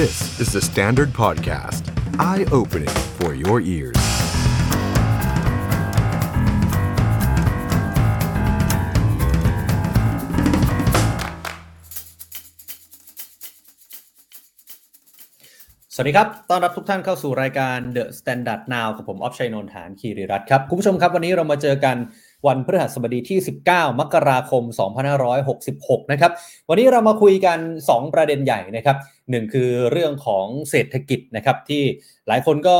This is the Standard Podcast. Eye-opening for your ears. สวัสดีครับ ต้อนรับทุกท่านเข้าสู่รายการ The Standard Now กับผม ออฟชัยนนท์หานคีรีรัตครับ คุณผู้ชมครับ วันนี้เรามาเจอกัน วันพฤหัสบดีที่ 19 มกราคม 2566 นะครับ วันนี้เรามาคุยกัน 2 ประเด็นใหญ่นะครับหนึ่งคือเรื่องของเศรษฐกิจนะครับที่หลายคนก็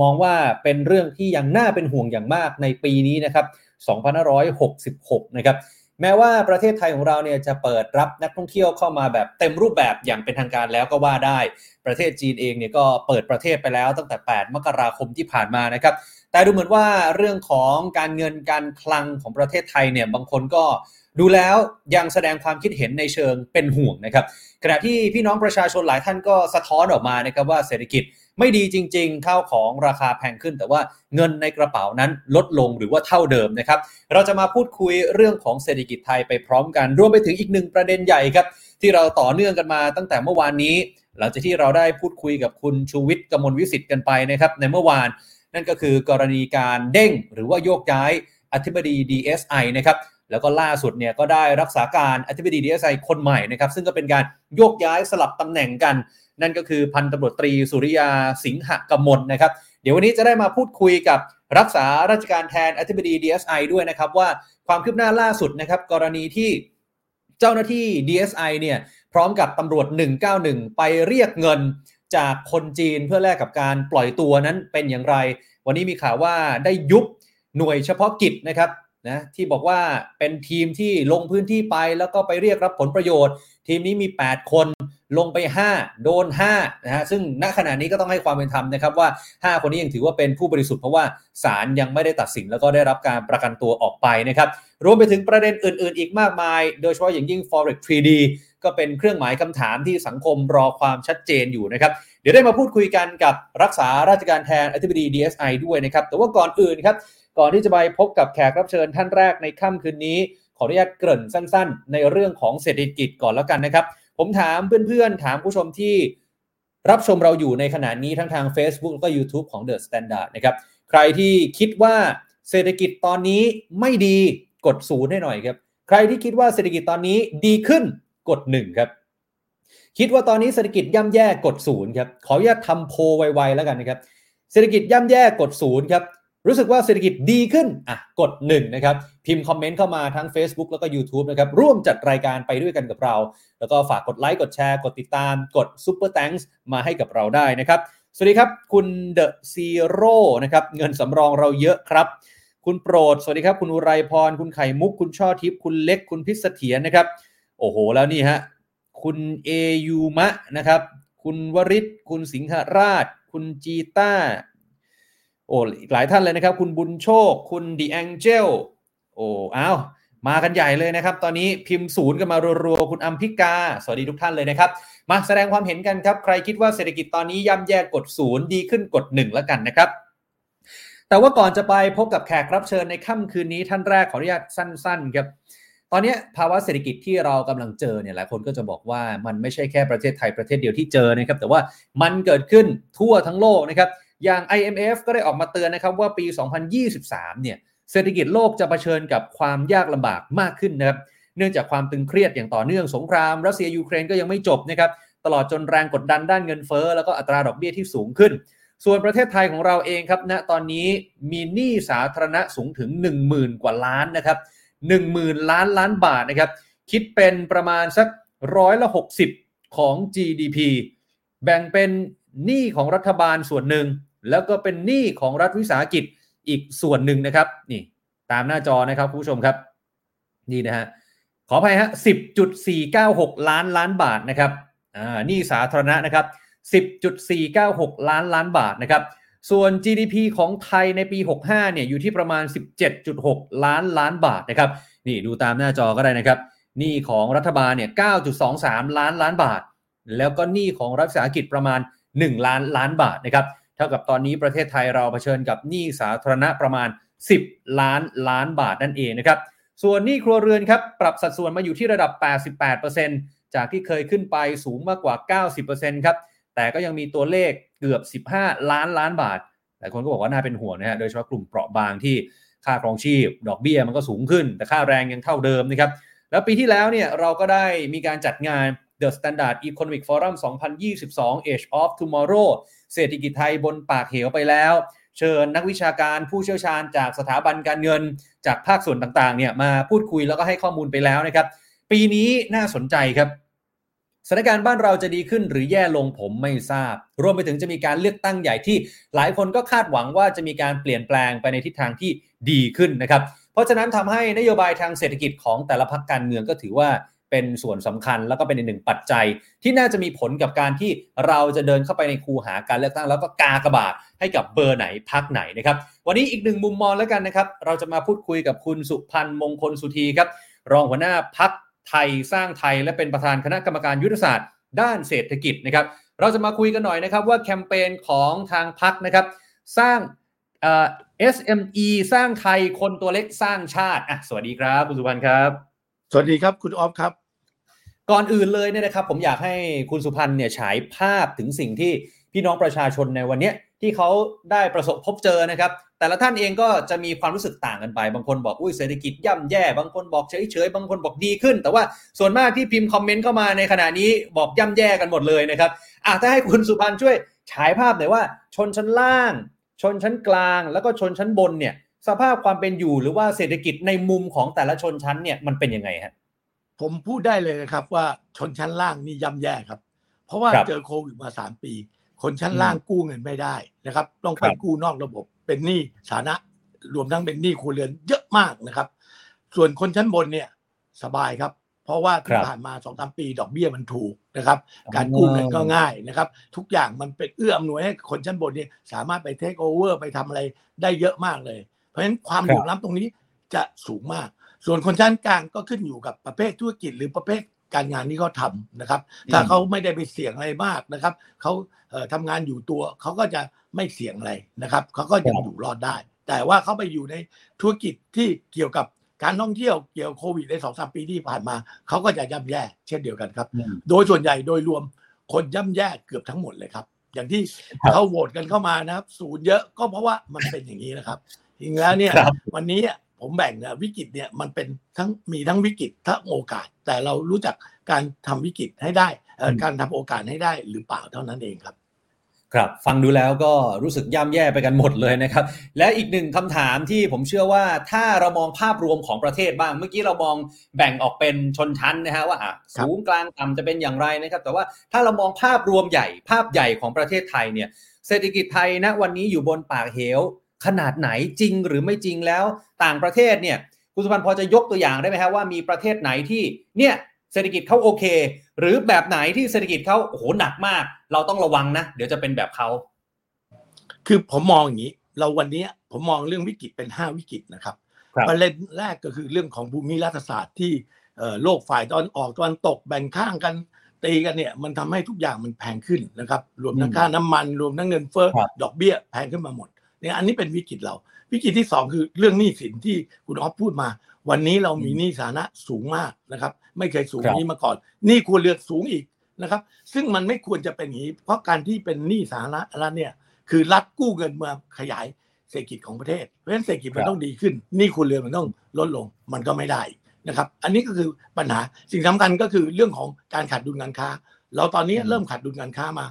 มองว่าเป็นเรื่องที่ยังน่าเป็นห่วงอย่างมากในปีนี้นะครับ 2566 นะครับ แม้ว่าประเทศไทยของเราเนี่ยจะเปิดรับนักท่องเที่ยวเข้ามาแบบเต็มรูปแบบอย่างเป็นทางการแล้วก็ว่าได้ ประเทศจีนเองเนี่ยก็เปิดประเทศไปแล้วตั้งแต่ 8 มกราคมที่ผ่านมานะครับ แต่ดูเหมือนว่าเรื่องของการเงินการคลังของประเทศไทยเนี่ยบางคนก็ดูแล้วยังแสดงความคิดเห็นในเชิงเป็นห่วงนะครับ ขณะที่พี่น้องประชาชนหลายท่านก็สะท้อนออกมานะครับว่าเศรษฐกิจ ไม่ดีจริง ๆ ข้าวของราคาแพงขึ้น แต่ว่าเงินในกระเป๋านั้นลดลงหรือว่าเท่าเดิมนะครับ เราจะมาพูดคุยเรื่องของเศรษฐกิจไทยไปพร้อมกัน รวมไปถึงอีกหนึ่งประเด็นใหญ่ครับ ที่เราต่อเนื่องกันมาตั้งแต่เมื่อวานนี้ หลังจากที่เราได้พูดคุยกับคุณชูวิทย์กมลวิสิทธิ์กันไปนะครับในเมื่อวาน นั่นก็คือกรณีการเด้งหรือว่าโยกย้ายอธิบดี DSI นะครับแล้วก็ล่าสุดเนี่ยก็ได้รักษาการอธิบดี DSI คนใหม่นะครับซึ่งก็เป็นการโยกย้ายสลับตำแหน่งกัน นั่นก็คือพันตำรวจตรีสุริยาสิงหกมลนะครับ เดี๋ยววันนี้จะได้มาพูดคุยกับรักษาราชการแทนอธิบดี DSI ด้วยนะครับว่าความคืบหน้าล่าสุดนะครับ กรณีที่เจ้าหน้าที่ DSI เนี่ยพร้อมกับตำรวจ 191 ไปเรียกเงินจากคนจีนเพื่อแลกกับการปล่อยตัวนั้นเป็นอย่างไร วันนี้มีข่าวว่าได้ยุบหน่วยเฉพาะกิจนะครับ นะที่บอกว่าเป็นทีมที่ลงพื้นที่ไปแล้วก็ไปเรียกรับผลประโยชน์ ทีมนี้มี 8 คนลงไป 5 โดน5นะฮะซึ่งณขณะนี้ก็ต้องให้ความเป็นธรรมนะครับว่า 5 คนนี้ยังถือว่าเป็นผู้บริสุทธิ์เพราะว่าศาลยังไม่ได้ตัดสินแล้วก็ได้รับการประกันตัวออกไปนะครับรวมไปถึงประเด็นอื่น ๆ อีกมากมาย โดยเฉพาะอย่างยิ่ง forex 3D ก็เป็นเครื่องหมายคำถามที่สังคมรอความชัดเจนอยู่นะครับ เดี๋ยวได้มาพูดคุยกันกับรักษาราชการแทนอธิบดี DSI ด้วยนะครับ แต่ว่าก่อนอื่นครับ ก่อนที่จะไปพบกับแขกรับเชิญท่านแรกในค่ำคืนนี้ ขออนุญาตเกริ่นสั้น ๆ ในเรื่องของเศรษฐกิจก่อนแล้วกันนะครับ ผมถามเพื่อนๆ ถามผู้ชมที่รับชมเราอยู่ในขณะนี้ทั้งทาง Facebook แล้วก็ YouTube ของ The Standard นะครับ ใครที่คิดว่าเศรษฐกิจตอนนี้ไม่ดีกดศูนย์ให้หน่อยครับ ใครที่คิดว่าเศรษฐกิจตอนนี้ดีขึ้นกดหนึ่งครับ คิดว่าตอนนี้เศรษฐกิจย่ำแย่กดศูนย์ครับ ขออนุญาตทำโพลไวๆแล้วกันนะครับ เศรษฐกิจย่ำแย่กดศูนย์ครับ รู้สึกว่าเศรษฐกิจดีขึ้นอะกด1นะครับพิมพ์คอมเมนต์เข้ามาทั้ง Facebook แล้วก็ YouTube นะครับร่วมจัดรายการไปด้วยกันกับเรา แล้วก็ฝากกดไลค์กดแชร์กดติดตามกด Super Thanks มาให้กับเราได้นะครับสวัสดีครับคุณThe Zero นะครับเงินสำรองเราเยอะครับ คุณโปรด สวัสดีครับ คุณอุไรพร คุณไข่มุก คุณช่อทิพย์คุณเล็กคุณพิษเสถียรนะครับ โอ้โห แล้วนี่ฮะคุณเอยูมะนะครับ คุณวริศคุณสิงหราช คุณจีต้า โอ้หลายท่านเลยนะครับ คุณบุญโชค คุณดีแองเจลโอ้อ้าวมากันใหญ่เลยนะครับ ตอนนี้พิมพ์ศูนย์กันมารัวๆคุณอัมพิกา สวัสดีทุกท่านเลยนะครับ มาแสดงความเห็นกันครับ ใครคิดว่าเศรษฐกิจตอนนี้ย่ำแย่กดศูนย์ดีขึ้นกดหนึ่งแล้วกันนะครับ แต่ว่าก่อนจะไปพบกับแขกรับเชิญในค่ำคืนนี้ท่านแรกขออนุญาตสั้น ๆ ครับ ตอนนี้ภาวะเศรษฐกิจที่เรากำลังเจอเนี่ยหลายคนก็จะบอกว่ามันไม่ใช่แค่ประเทศไทยประเทศเดียวที่เจอนะครับ แต่ว่ามันเกิดขึ้นทั่วทั้งโลกนะครับ อย่าง IMF ก็ได้ออกมาเตือนนะครับว่าปี 2023 เนี่ยเศรษฐกิจโลกจะเผชิญกับความยากลำบากมากขึ้นนะครับเนื่องจากความตึงเครียดอย่างต่อเนื่องสงครามรัสเซียยูเครนก็ยังไม่จบนะครับตลอดจนแรงกดดันด้านเงินเฟ้อแล้วก็อัตราดอกเบี้ยที่สูงขึ้น ส่วนประเทศไทยของเราเองครับณตอนนี้มีหนี้สาธารณะสูงถึง 10,000 กว่าล้านนะครับ10,000 ล้านล้านบาทนะครับคิดเป็นประมาณสักร้อยละ60 ของ GDP แบ่งเป็นหนี้ของรัฐบาลส่วนหนึ่ง แล้วก็เป็นหนี้ของรัฐวิสาหกิจอีกส่วนหนึ่งนะครับ นี่ตามหน้าจอนะครับคุณผู้ชมครับ นี่นะฮะขออภัยฮะ10.496 ล้านล้านบาทนะครับอ่าหนี้สาธารณะนะครับ 10.496 ล้านล้านบาทนะครับ ส่วน GDP ของไทยในปี 65 เนี่ยอยู่ที่ประมาณ 17.6 ล้านล้านบาทนะครับ นี่ดูตามหน้าจอก็ได้นะครับหนี้ของรัฐบาลเนี่ย 9.23 ล้านล้านบาท แล้วก็หนี้ของรัฐวิสาหกิจประมาณ 1 ล้านล้านบาทนะครับ เท่ากับตอนนี้ประเทศไทยเราเผชิญกับหนี้สาธารณะประมาณ 10 ล้านล้านบาทนั่นเองนะครับส่วนหนี้ครัวเรือนครับปรับสัดส่วนมาอยู่ที่ระดับ 88%จากที่เคยขึ้นไปสูงมากกว่า 90%ครับแต่ก็ยังมีตัวเลขเกือบ 15 ล้านล้านบาทหลายคนก็บอกว่าน่าเป็นห่วงนะฮะโดยเฉพาะกลุ่มเปราะบางที่ค่าครองชีพ ดอกเบี้ยมันก็สูงขึ้น แต่ค่าแรงยังเท่าเดิมนะครับแล้วปีที่แล้วเนี่ยเราก็ได้มีการจัดงาน The Standard Economic Forum 2022 Age of Tomorrow เศรษฐกิจไทยบนปากเหวไปแล้ว เชิญนักวิชาการผู้เชี่ยวชาญจากสถาบันการเงินจากภาคส่วนต่างๆเนี่ยมาพูดคุยแล้วก็ให้ข้อมูลไปแล้วนะครับ ปีนี้น่าสนใจครับสถานการณ์บ้านเราจะดีขึ้นหรือแย่ลงผมไม่ทราบ รวมไปถึงจะมีการเลือกตั้งใหญ่ที่หลายคนก็คาดหวังว่าจะมีการเปลี่ยนแปลงไปในทิศทางที่ดีขึ้นนะครับ เพราะฉะนั้นทำให้นโยบายทางเศรษฐกิจของแต่ละพรรคการเมืองก็ถือว่า เป็นส่วนสำคัญแล้วก็เป็นอีกหนึ่งปัจจัย ที่น่าจะมีผลกับการที่เราจะเดินเข้าไปในคูหาการเลือกตั้ง แล้วก็กากระบาดให้กับเบอร์ไหนพักไหนนะครับ วันนี้อีกหนึ่งมุมมองแล้วกันนะครับ เราจะมาพูดคุยกับคุณสุพันธ์มงคลสุธีครับ รองหัวหน้าพักไทยสร้างไทย และเป็นประธานคณะกรรมการยุทธศาสตร์ ด้านเศรษฐกิจนะครับ เราจะมาคุยกันหน่อยนะครับว่าแคมเปญของทางพักนะครับ สร้างเอ่อ SME สร้างไทยคนตัวเล็กสร้างชาติอะสวัสดีครับคุณสุพันธ์ครับ สวัสดีครับคุณออฟครับ ก่อนอื่นเลยเนี่ยนะครับ ผมอยากให้คุณสุพันธ์เนี่ยฉายภาพถึงสิ่งที่พี่น้องประชาชนในวันนี้ที่เขาได้ประสบพบเจอนะครับ แต่ละท่านเองก็จะมีความรู้สึกต่างกันไป บางคนบอกอุ้ยเศรษฐกิจย่ำแย่ บางคนบอกเฉยเฉยๆ บางคนบอกดีขึ้น แต่ว่าส่วนมากที่พิมพ์คอมเมนต์เข้ามาในขณะนี้บอกย่ำแย่กันหมดเลยนะครับอะถ้าให้คุณสุพันธ์ช่วยฉายภาพหน่อยว่า ชนชั้นล่าง ชนชั้นกลาง แล้วก็ชนชั้นบนเนี่ย สภาพความเป็นอยู่หรือว่าเศรษฐกิจในมุมของแต่ละชนชั้นเนี่ยมันเป็นยังไงฮะผมพูดได้เลยนะครับว่าชนชั้นล่างนี่ย่ำแย่ครับ เพราะว่าครับเจอโควิดมาสามปี คนชั้นล่างกู้เงินไม่ได้นะครับ ต้องไปครับกู้นอกระบบเป็นหนี้ฐานะรวมทั้งเป็นหนี้ครัวเรือนเยอะมากนะครับ ส่วนคนชั้นบนเนี่ยสบายครับ เพราะว่าคที่รับผ่านมาสองสามปี ดอกเบี้ยมันถูกนะครับ การกู้เงินก็ง่ายนะครับ ทุกอย่างมันเป็นเอื้ออำนวยให้คนชั้นบนเนี่ยสามารถไปเทคโอเวอร์ไปทำอะไรได้เยอะมากเลยเพ ราะฉะนั้นความครับเหลื่อมล้ำตรงนี้จะสูงมาก ส่วนคนชั้นกลางก็ขึ้นอยู่กับประเภทธุรกิจหรือประเภทการงานที่เขาทำนะครับ ถ้าเขาไม่ได้ไปเสี่ยงอะไรมากนะครับเขาเอ่อทำงานอยู่ตัวเขาก็จะไม่เสี่ยงอะไรนะครับเขาก็ยังอยู่รอดได้ แต่ว่าเขาไปอยู่ในธุรกิจที่เกี่ยวกับการท่องเที่ยวเกี่ยวกับโควิดในสองสามปีที่ผ่านมาเขาก็จะย่ำแย่ เช่นเดียวกันครับอืมโดยส่วนใหญ่โดยรวมคนย่ำแย่เกือบทั้งหมดเลยครับ อย่างที่ครับเขาโหวตกันเข้ามานะครับ ศูนย์เยอะก็เพราะว่ามันเป็นอย่างนี้นะครับ จริงแล้วเนี่ยครับวันนี้ผมแบ่งนะวิกฤตเนี่ยมันเป็นทั้งมีทั้งวิกฤตทั้งโอกาส แต่เรารู้จักการทำวิกฤตให้ได้เอ่ออืมการทำโอกาสให้ได้หรือเปล่าเท่านั้นเองครับ ครับฟังดูแล้วก็รู้สึกย่ำแย่ไปกันหมดเลยนะครับ และอีกหนึ่งคำถามที่ผมเชื่อว่าถ้าเรามองภาพรวมของประเทศบ้าง เมื่อกี้เรามองแบ่งออกเป็นชนชั้นนะฮะว่าอะครับสูงกลางต่ำจะเป็นอย่างไรนะครับ แต่ว่าถ้าเรามองภาพรวมใหญ่ ภาพใหญ่ของประเทศไทยเนี่ยเศรษฐกิจไทยณวันนี้อยู่บนปากเหว ขนาดไหนจริงหรือไม่จริงแล้วต่างประเทศเนี่ยคุณสุพันธ์พอจะยกตัวอย่างได้ไหมฮะว่ามีประเทศไหนที่เนี่ยเศรษฐกิจเขาโอเค หรือแบบไหนที่เศรษฐกิจเขาโอ้โหหนักมาก เราต้องระวังนะ เดี๋ยวจะเป็นแบบเขาคือผมมองอย่างนี้ เราวันนี้ผมมองเรื่องวิกฤตเป็นห้าวิกฤตนะครับครับประเด็นแรกก็คือเรื่องของภูมิรัฐศาสตร์ที่เอ่อโลกฝ่ายตอนออกตอนตกแบ่งข้างกันตีกันเนี่ยมันทำให้ทุกอย่างมันแพงขึ้นนะครับ รวมทั้งอืมค่าน้ำมัน รวมทั้งเงินเฟ้อครับดอกเบี้ยแพงขึ้นมาหมด เนี่ยอันนี้เป็นวิกฤตเรา วิกฤตที่สองคือเรื่องหนี้สินที่คุณออฟพูดมา วันนี้เรามีหนี้สาธารณะสูงมากนะครับ ไม่เคยสูงครับนี้มาก่อนหนี้ครัวเรือนสูงอีกนะครับ ซึ่งมันไม่ควรจะเป็นอย่างนี้ เพราะการที่เป็นหนี้สาธารณะแล้วเนี่ยคือรัฐกู้เงินมาขยายเศรษฐกิจของประเทศ เพราะฉะนั้นเศรษฐกิจมันครับต้องดีขึ้นหนี้ครัวเรือนมันต้องลดลงมันก็ไม่ได้นะครับ อันนี้ก็คือปัญหาสิ่งสำคัญก็คือเรื่องของการขาดดุลการค้า เราตอนนี้อืมเริ่มขาดดุลการค้ามา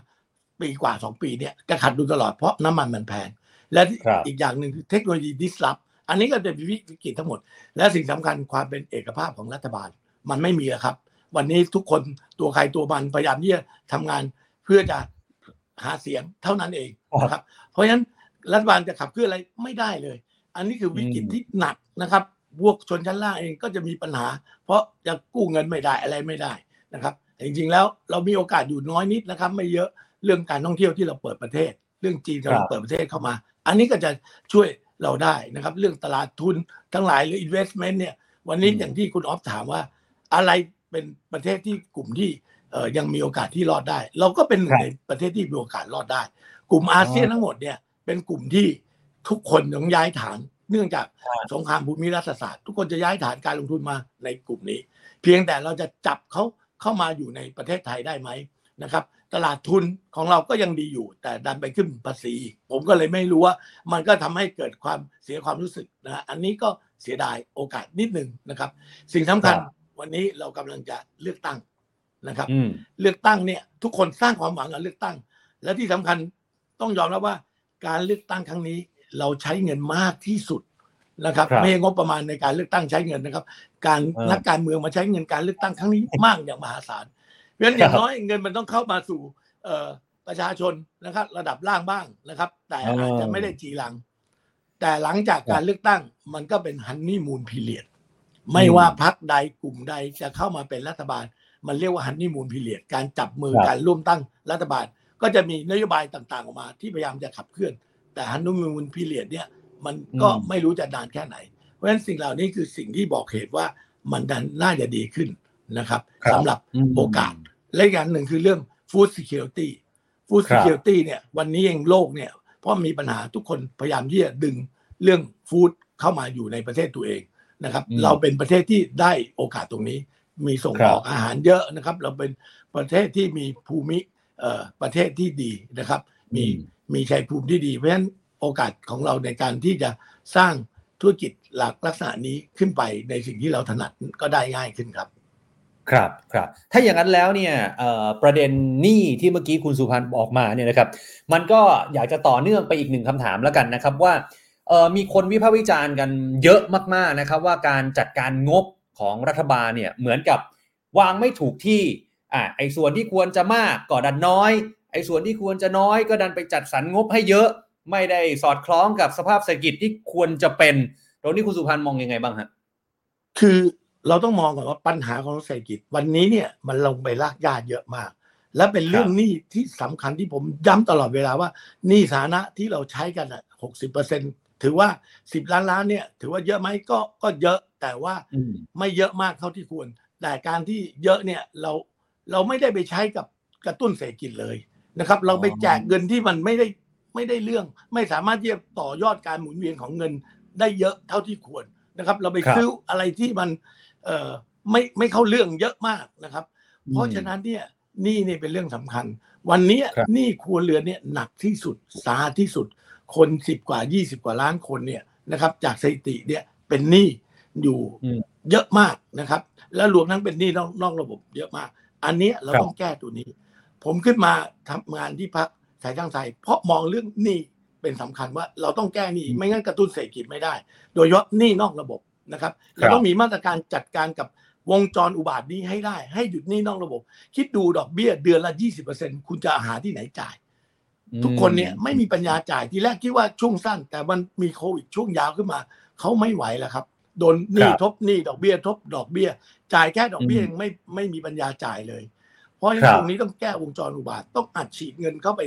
ปีกว่าสองปีเนี่ยจะขาดดุลตลอดเพราะน้ำมันมันแพง และครับอีกอย่างหนึ่งคือเทคโนโลยีดิสลอฟอันนี้ก็เป็นวิกฤตทั้งหมด และสิ่งสำคัญความเป็นเอกภาพของรัฐบาล มันไม่มีแล้วครับ วันนี้ทุกคนตัวใครตัวมันพยายามที่จะทำงานเพื่อจะหาเสียงเท่านั้นเองนะครับ เพราะฉะนั้นรัฐบาลจะขับเคลื่อนอะไรไม่ได้เลย อันนี้คือวิกฤตอืมที่หนักนะครับพวกชนชั้นล่างเองก็จะมีปัญหา เพราะจะกู้เงินไม่ได้อะไรไม่ได้นะครับแต่จริงๆแล้วเรามีโอกาสอยู่น้อยนิดนะครับ ไม่เยอะเรื่องการท่องเที่ยวที่เราเปิดประเทศ เรื่องจีนกำลัคงรับเปิดประเทศเข้ามา อันนี้ก็จะช่วยเราได้นะครับ เรื่องตลาดทุนทั้งหลายหรือ investment เนี่ย วันนี้อืมอย่างที่คุณออฟถามว่า อะไรเป็นประเทศที่กลุ่มที่เอ่อยังมีโอกาสที่รอดได้ เราก็เป็นหนึ่คงรับในประเทศที่มีโอกาสรอดได้ กลุ่มอาเซียนอ๋อทั้งหมดเนี่ยเป็นกลุ่มที่ทุกคนต้องย้ายฐาน เนื่องจากครับสงครามภูมิรัฐศาสตร์ ทุกคนจะย้ายฐานการลงทุนมาในกลุ่มนี้ เพียงแต่เราจะจับเขาเข้ามาอยู่ในประเทศไทยได้ไหมนะครับ ตลาดทุนของเราก็ยังดีอยู่ แต่ดันไปขึ้นภาษี ผมก็เลยไม่รู้ว่า มันก็ทำให้เกิดความเสียความรู้สึกนะอันนี้ก็เสียดายโอกาสนิดหนึ่งนะครับ สิ่งสำคัญครับวันนี้เรากำลังจะเลือกตั้งนะครับอืมเลือกตั้งเนี่ย ทุกคนสร้างความหวังกับเลือกตั้ง และที่สำคัญต้องยอมรับว่า การเลือกตั้งครั้งนี้ เราใช้เงินมากที่สุดนะครับครับไม่ใช่งบประมาณในการเลือกตั้งใช้เงินนะครับ การเออนักการเมืองมาใช้เงินการเลือกตั้งครั้งนี้มากอย่างมหาศาล เพราะฉะนั้นอย่างครับน้อยเงินมันต้องเข้ามาสู่เอ่อประชาชนนะครับ ระดับล่างบ้างนะครับ แต่เออออาจจะไม่ได้จีรัง แต่หลังจากการเลือกตั้ง มันก็เป็นฮันนี่มูนพีเรียดไม่ว่าพักใดกลุ่มใดจะเข้ามาเป็นรัฐบาล มันเรียกว่าฮันนี่มูนพีเรียดการจับมือครับการร่วมตั้งรัฐบาล ก็จะมีนโยบายต่างๆออกมา ที่พยายามจะขับเคลื่อน แต่ฮันนี่มูนพีเรียดเนี่ยมันก็อืมไม่รู้จะนานแค่ไหน เพราะฉะนั้นสิ่งเหล่านี้คือสิ่งที่บอกเหตุว่ามันดันน่าจะดีขึ้น นะครับครับสำหรับอืมโอกาส และอีกอย่างหนึ่งคือเรื่อง food security food ครับ security เนี่ยวันนี้เองโลกเนี่ยเพราะมีปัญหาทุกคนพยายามที่จะดึงเรื่องฟู้ดเข้ามาอยู่ในประเทศตัวเองนะครับอืมเราเป็นประเทศที่ได้โอกาสตรงนี้ มีส่งครับออกอาหารเยอะนะครับ เราเป็นประเทศที่มีภูมิเอ่อประเทศที่ดีนะครับ มีอืมมีชัยภูมิที่ดี เพราะฉะนั้นโอกาสของเราในการที่จะสร้างธุรกิจหลักลักษณะนี้ขึ้นไปในสิ่งที่เราถนัดก็ได้ง่ายขึ้นครับ ครับครับถ้าอย่างนั้นแล้วเนี่ยประเด็นหนี้ที่เมื่อกี้คุณสุพันธ์บอกมาเนี่ยนะครับ มันก็อยากจะต่อเนื่องไปอีกหนึ่งคำถามแล้วกันนะครับว่ามีคนวิพากษ์วิจารณ์กันเยอะมากๆนะครับ ว่าการจัดการงบของรัฐบาลเนี่ยเหมือนกับวางไม่ถูกที่อ่าไอ้ส่วนที่ควรจะมากก็ดันน้อย ไอ้ส่วนที่ควรจะน้อยก็ดันไปจัดสรรงบให้เยอะ ไม่ได้สอดคล้องกับสภาพเศรษฐกิจที่ควรจะเป็นตรงนี้คุณสุพันธ์มองยังไงบ้างฮะคือ เราต้องมองก่อนว่าปัญหาของเศรษฐกิจ วันนี้เนี่ยมันลงไปลากยาเยอะมาก และเป็นเรื่องหนี้ที่สำคัญที่ผมย้ำตลอดเวลาว่าหนี้สาธารณะที่เราใช้กันอะหกสิบเปอร์เซ็นถือว่าสิบล้านล้านเนี่ย ถือว่าเยอะไหมก็ก็เยอะแต่ว่าอืมไม่เยอะมากเท่าที่ควร แต่การที่เยอะเนี่ยเราเราไม่ได้ไปใช้กับกระตุ้นเศรษฐกิจเลยนะครับ เราไปแจกเงินที่มันไม่ได้ไม่ได้เรื่อง ไม่สามารถที่จะต่อยอดการหมุนเวียนของเงินได้เยอะเท่าที่ควรนะครับ เราไปครับซื้ออะไรที่มัน เอ่อไม่ไม่เข้าเรื่องเยอะมากนะครับ เพราะฉะนั้นเนี่ยหนี่นี่เป็นเรื่องสำคัญ วันนี้ครับหนี้ครัวเรือนเนี่ยหนักที่สุดสาหัสที่สุด คนสิบกว่ายี่สิบกว่าล้านคนเนี่ยนะครับ จากสถิติเนี่ยเป็นหนี้อยู่อืมเยอะมากนะครับ แล้วรวมทั้งเป็นหนี้นอกนอกระบบเยอะมาก อันเนี้ยเราครับต้องแก้ตัวนี้ ผมขึ้นมาทำงานที่พักสายทางไทยเพราะมองเรื่องหนี้เป็นสำคัญว่าเราต้องแก้หนี้ไม่งั้นกระตุ้นเศรษฐกิจไม่ได้ โดยเฉพาะหนี้นอกระบบ นะครับครับเราต้องมีมาตรการจัดการกับวงจรอุบาทนี้ให้ได้ ให้หยุดหนี้นอกระบบ คิดดูดอกเบี้ยเดือนละ 20%คุณจะหาที่ไหนจ่าย ทุกคนเนี่ยไม่มีปัญญาจ่ายทีแรกคิดว่าช่วงสั้น แต่มันมีโควิดช่วงยาวขึ้นมาเขาไม่ไหวแล้วครับโดนหนี้ครับทบหนี้ดอกเบี้ยทบดอกเบี้ย จ่ายแค่ดอกเบี้ยอืมยังไม่ไม่มีปัญญาจ่ายเลย เพราะฉะครันั้นบตรงนี้ต้องแก้วงจรอุบาทต้องอัดฉีดเงินเข้าไป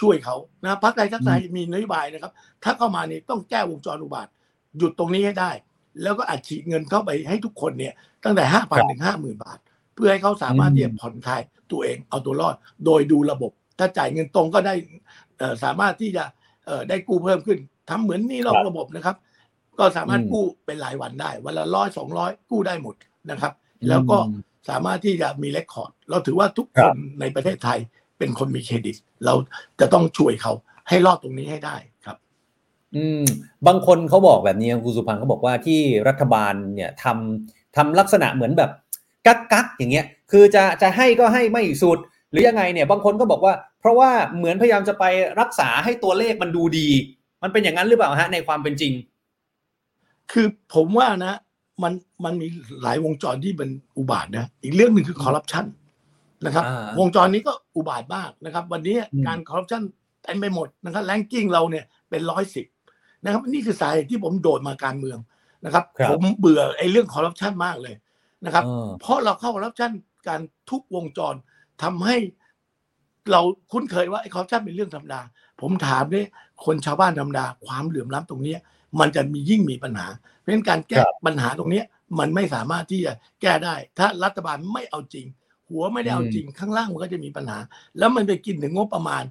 ช่วยเขานะพักใดทักใดมีนโยบายนะครับ ถ้าเข้ามานี่ต้องแก้วงจรอุบาทหยุดตรงนี้ให้ได้ แล้วก็อัดฉีดเงินเข้าไปให้ทุกคนเนี่ยตั้งแต่ห้าพันถึงห้าหมื่นบาท เพื่อให้เขาสามารถอืมที่จะผ่อนคลายตัวเองเอาตัวรอด โดยดูระบบ ถ้าจ่ายเงินตรงก็ได้เอ่อสามารถที่จะเอ่อได้กู้เพิ่มขึ้นทำเหมือนหนี่นอกระบบนะครับ ก็สามารถอืมกู้เป็นรายวันได้ วันละร้อยสองร้อยกู้ได้หมดนะครับ แล้วก็อืมสามารถที่จะมีเรคคอร์ด เราถือว่าทุกครัคบนในประเทศไทยเป็นคนมีเครดิต เราจะต้องช่วยเขาให้รอดตรงนี้ให้ได้ครับ อืมบางคนเขาบอกแบบนี้คุณสุพันธ์เขาบอกว่าที่รัฐบาลเนี่ยทำทำลักษณะเหมือนแบบกักกักๆอย่างเงี้ย คือจะจะให้ก็ให้ไม่สุด หรือยังไงเนี่ย บางคนก็บอกว่า เพราะว่าเหมือนพยายามจะไปรักษาให้ตัวเลขมันดูดี มันเป็นอย่างนั้นหรือเปล่าฮะในความเป็นจริง คือผมว่านะ มันมันมีหลายวงจรที่เป็นอุบาทนะ อีกเรื่องหนึ่งคือคอร์รัปชันนะครับอ่าวงจรนี้ก็อุบาทมากนะครับ วันนี้อืมการคอร์รัปชันเต็มไปหมดนะครับแรงกิ้งเราเนี่ยเป็นร้อยสิบ นะครับนี่คือสาเหตุที่ผมโดดมาการเมืองนะครับครับ ผมเบื่อไอ้เรื่องคอร์รัปชันมากเลยนะครับเออเพราะเราเข้าคอร์รัปชันการทุกวงจรทำให้เราคุ้นเคยว่าไอ้คอร์รัปชันเป็นเรื่องธรรมดา ผมถามเนี่ยคนชาวบ้านธรรมดา ความเหลื่อมล้ำตรงเนี้ยมันจะมียิ่งมีปัญหา เพราะฉะนั้นการแก้ครับปัญหาตรงเนี้ยมันไม่สามารถที่จะแก้ได้ ถ้ารัฐบาลไม่เอาจริง หัวไม่ได้เอาจริงข้างล่างมันก็จะมีปัญหา แล้วมันไปกินถึงงบประมาณ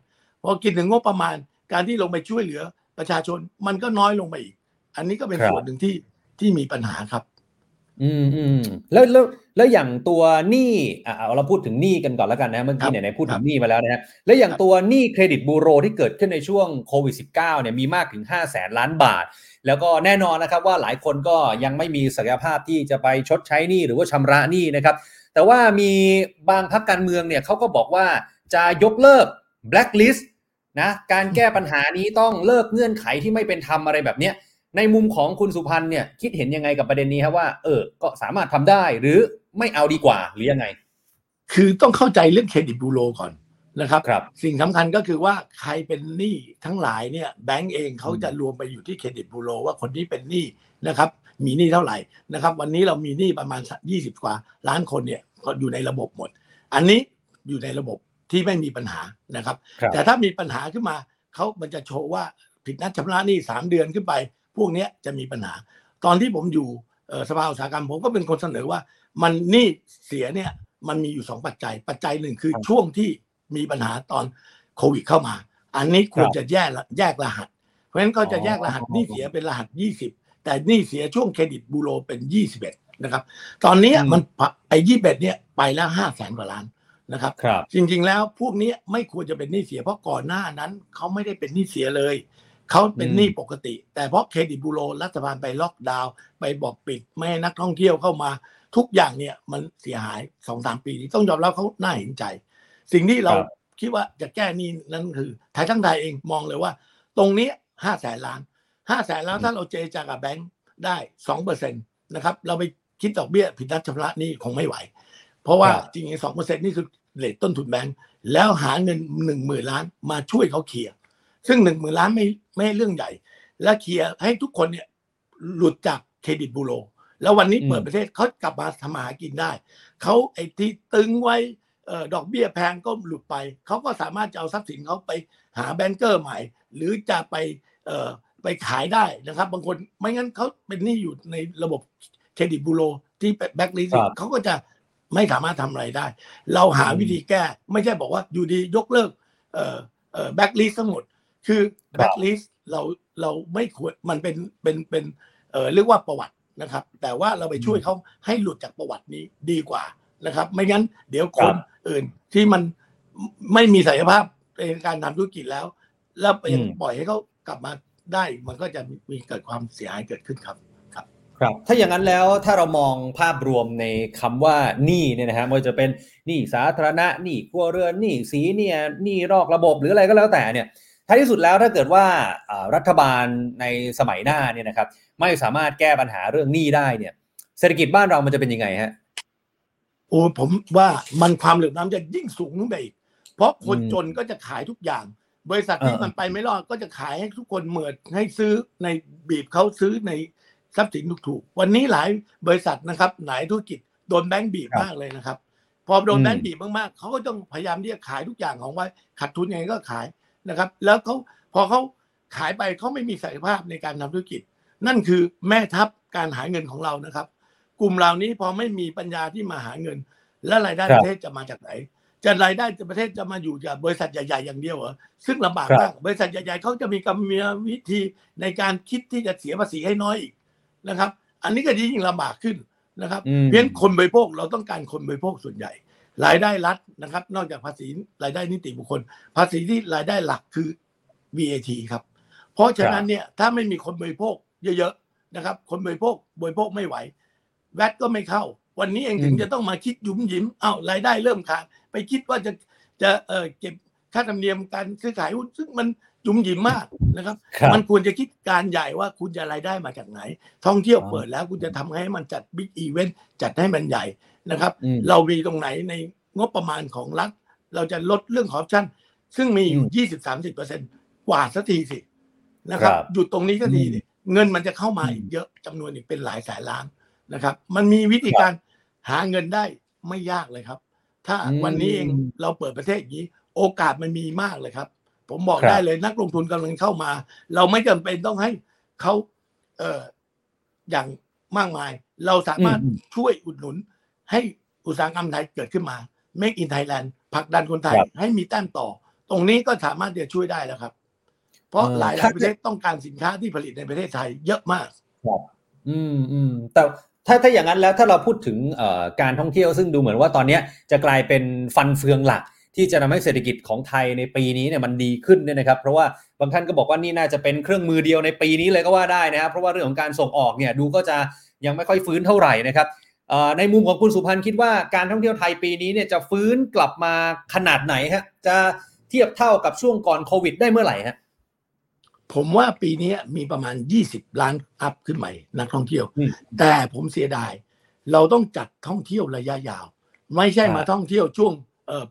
พอกินถึงงบประมาณ การที่ลงไปช่วยเหลือ ประชาชนมันก็น้อยลงไปอีก อันนี้ก็เป็นครับส่วนหนึ่งที่ที่มีปัญหาครับ อืมอืมแล้วแล้วแล้วอย่างตัวหนี้อ่าเราพูดถึงหนี้กันก่อนแล้วกันนะเมื่อกี้ไหนๆพูดถึงหนี้มาแล้วนะฮะแล้วอย่างตัวหนี้เครดิตบูโรที่เกิดขึ้นในช่วงโควิด -19 เนี่ยมีมากถึง5 0 0แสนล้านบาท แล้วก็แน่นอนนะครับว่าหลายคนก็ยังไม่มีศักยภาพที่จะไปชดใช้หนี้หรือว่าชำระหนี้นะครับ แต่ว่ามีบางพักการเมืองเนี่ยเขาก็บอกว่าจะยกเลิก blacklist นะการแก้ปัญหานี้ต้องเลิกเงื่อนไขที่ไม่เป็นธรรมอะไรแบบเนี้ยในมุมของคุณสุพันธ์เนี่ยคิดเห็นยังไงกับประเด็นนี้ครับว่าเออก็สามารถทำได้หรือไม่เอาดีกว่าหรือยังไง คือต้องเข้าใจเรื่องเครดิตบูโรก่อนนะครับครับสิ่งสำคัญก็คือว่าใครเป็นหนี้ทั้งหลายเนี่ยแบงก์เองเขาจะรวมไปอยู่ที่เครดิตบูโรว่าคนที่เป็นหนี้นะครับ มีหนี้เท่าไหร่นะครับ วันนี้เรามีหนี้ประมาณ 20 กว่าล้านคนเนี่ยก็อยู่ในระบบหมด อันนี้อยู่ในระบบ ที่ไม่มีปัญหานะครับครับ แต่ถ้ามีปัญหาขึ้นมาเขามันจะโชว์ว่าผิดนัดชำระหนี้สามเดือนขึ้นไป พวกเนี้ยจะมีปัญหา ตอนที่ผมอยู่เอ่อสภาอุตสาหกรรมผมก็เป็นคนเสนอว่า มันหนี้เสียเนี่ยมันมีอยู่สองปัจจัย ปัจจัยหนึ่งคือครับช่วงที่มีปัญหาตอนโควิดเข้ามา อันนี้ควรครับจะแยกละแยกรหัส เพราะฉะนั้นก็จะแยกรหัสอ๋อหนี้เสียเป็นรหัส 20 แต่หนี้เสียช่วงเครดิตบูโรเป็น 21 นะครับ ตอนนี้อืมมันปะไอ้21เนี่ยไปแล้ว5แสนกว่าล้าน นะครับครับจริงๆแล้วพวกนี้ไม่ควรจะเป็นหนี้เสีย เพราะก่อนหน้านั้นเขาไม่ได้เป็นหนี้เสียเลยเขาเป็นหนี้ปกติ แต่เพราะเครดิตบูโรรัฐบาลไปล็อกดาวน์ไปบอกปิดไม่ให้นักท่องเที่ยวเข้ามา ทุกอย่างเนี่ยมันเสียหายสองสามปีนี้ต้องยอมรับเขาน่าเห็นใจ สิ่งที่เราครับคิดว่าจะแก้หนี้นั้นคือไทยทั้งไทยเองมองเลยว่า ตรงนี้ห้าแสนล้านห้าแสนล้านถ้าเราเจรจากับแบงค์ได้สองเปอร์เซ็นต์นะครับเราไปคิดดอกเบี้ยผิดนัดชำระหนี้คงไม่ไหว เพราะว่าครับจริงๆสองเปอร์เซ็นต์นี่คือเรทต้นทุนแบงค์แล้วหาเงินหนึ่งหมื่นล้านมาช่วยเขาเคลียร์ซึ่งหนึ่งหมื่นล้านไม่ไม่ใช่เรื่องใหญ่ และเคลียร์ให้ทุกคนเนี่ยหลุดจากเครดิตบูโรแล้ววันนี้อืมเปิดประเทศเขากลับมาทำมาหากินได้เขาไอ้ที่ตึงไว้เอ่อดอกเบี้ยแพงก็หลุดไป เขาก็สามารถจะเอาทรัพย์สินเขาไปหา banker ใหม่ หรือจะไปเอ่อไปขายได้นะครับ บางคนไม่งั้นเขาเป็นหนี้อยู่ในระบบเครดิตบูโรที่แบ็กลิสครับเขาก็จะ ไม่สามารถทำอะไรได้ เราหาอืมวิธีแก้ ไม่ใช่บอกว่าอยู่ดียกเลิกเอ่อเอ่อแบ็กลิสทั้งหมด คือครับแบ็กลิสเราเราไม่ควรมันเป็นเป็นเป็นเอ่อเรียกว่าประวัตินะครับ แต่ว่าเราไปช่วยเขาให้หลุดจากประวัตินี้ดีกว่านะครับ ไม่งั้นเดี๋ยวคนอื่นที่มันไม่มีศักยภาพในการทำธุรกิจแล้ว แล้วไปอืมปล่อยให้เขากลับมาได้มันก็จะมีเกิดความเสียหายเกิดขึ้นครับ ครับถ้าอย่างนั้นแล้วถ้าเรามองภาพรวมในคำว่าหนี้เนี่ยนะฮะไม่ว่าจะเป็นหนี้สาธารณะหนี้ครัวเรือนหนี้สีเนี่ยหนี้รอกระบบหรืออะไรก็แล้วแต่เนี่ยท้ายที่สุดแล้วถ้าเกิดว่าอ่ารัฐบาลในสมัยหน้าเนี่ยนะครับ ไม่สามารถแก้ปัญหาเรื่องหนี้ได้เนี่ย เศรษฐกิจบ้านเรามันจะเป็นยังไงฮะโอ้ผมว่ามันความเหลื่อมล้ำจะยิ่งสูงขึ้นไปอีก เพราะคนอืมจนก็จะขายทุกอย่าง บริษัทที่เออมันไปไม่รอดก็จะขายให้ทุกคนเหมือดให้ซื้อในบีบเขาซื้อใน ทรัพย์สินถูกๆวันนี้หลายบริษัทนะครับ หลายธุรกิจโดนแบงก์บีบครับมากเลยนะครับ พอโดนอืมแบงก์บีบมากๆเขาก็ต้องพยายามที่จะขายทุกอย่างของไว้ขาดทุนยังไงก็ขายนะครับ แล้วเขาพอเขาขายไปเขาไม่มีศักยภาพในการทำธุรกิจ นั่นคือแม่ทัพการหาเงินของเรานะครับ กลุ่มเหล่านี้พอไม่มีปัญญาที่มาหาเงิน แล้วรายได้ครัปบระเทศจะมาจากไหนจะรายได้ประเทศจะมาอยู่จากบริษัทใหญ่ๆอย่างเดียวเหรอซึ่งลำบากครับมากบริษัทใหญ่ๆเขาจะมีกรรมวิธีในการคิดที่จะเสียภาษีให้น้อยอีก นะครับ อันนี้ก็ยิ่งลำบากขึ้นนะครับอืมเพราะฉะนั้นคนบริโภคเราต้องการคนบริโภคส่วนใหญ่ รายได้รัฐนะครับ นอกจากภาษีรายได้นิติบุคคล ภาษีที่รายได้หลักคือ VAT ครับ เพราะฉะนั้นเนี่ยถ้าไม่มีคนบริโภคเยอะๆนะครับ คนบริโภคบริโภคไม่ไหวแวดก็ไม่เข้า วันนี้เองถึงอืมจะต้องมาคิดหยุมหยิมอ้าวรายได้เริ่มขาดไปคิดว่าจะจะเออเก็บค่าธรรมเนียมการซื้อขายหุ้นซึ่งมัน หยุมหยิมมากนะครับครับ มันควรจะคิดการใหญ่ว่าคุณจะรายได้มาจากไหน ท่องเที่ยวอ๋อเปิดแล้วคุณจะทำให้มันจัดบิ๊กอีเวนต์จัดให้มันใหญ่นะครับอืมเรามีตรงไหนในงบประมาณของรัฐ เราจะลดเรื่องคอร์รัปชันซึ่งมีอยู่ยี่สิบสามสิบเปอร์เซ็นต์กว่าสักทีสินะครับครับหยุดตรงนี้สักทีอืมสิเงินมันจะเข้ามาอืมอีกเยอะจำนวนอีกเป็นหลายแสนล้านนะครับ มันมีวิธีการหาเงินได้ไม่ยากเลยครับ ถ้าอืมวันนี้เองเราเปิดประเทศอย่างนี้ โอกาสมันมีมากเลยครับ ผมบอกครับได้เลยนักลงทุนกำลังเข้ามา เราไม่จำเป็นต้องให้เขาเอ่ออย่างมากมาย เราสามารถอืมช่วยอุดหนุน ให้อุตสาหกรรมไทยเกิดขึ้นมา Make in Thailand ผลักดันคนไทยครับให้มีแต้มต่อ ตรงนี้ก็สามารถจะช่วยได้แล้วครับ เพราะเออหลายหถ้าลายประเทศต้องการสินค้าที่ผลิตในประเทศไทยเยอะมากครับอืมอืมแต่ถ้าถ้าอย่างนั้นแล้วถ้าเราพูดถึงการท่องเที่ยวซึ่งดูเหมือนว่าตอนนี้จะกลายเป็นฟันเฟืองหลัก ที่จะทำให้เศรษฐกิจของไทยในปีนี้เนี่ยมันดีขึ้นเนี่ยนะครับ เพราะว่าบางท่านก็บอกว่านี่น่าจะเป็นเครื่องมือเดียวในปีนี้เลยก็ว่าได้นะครับเพราะว่าเรื่องของการส่งออกเนี่ยดูก็จะยังไม่ค่อยฟื้นเท่าไหร่นะครับในมุมของคุณสุพันธ์คิดว่าการท่องเที่ยวไทยปีนี้เนี่ยจะฟื้นกลับมาขนาดไหนฮะจะเทียบเท่ากับช่วงก่อนโควิด ได้เมื่อไหร่ฮะผมว่าปีนี้มีประมาณ 20 ล้านอัพขึ้นใหม่นักท่องเที่ยว แต่ผมเสียดาย เราต้องจัดท่องเที่ยวระยะยาว ไม่ใช่มาท่องเที่ยวช่วง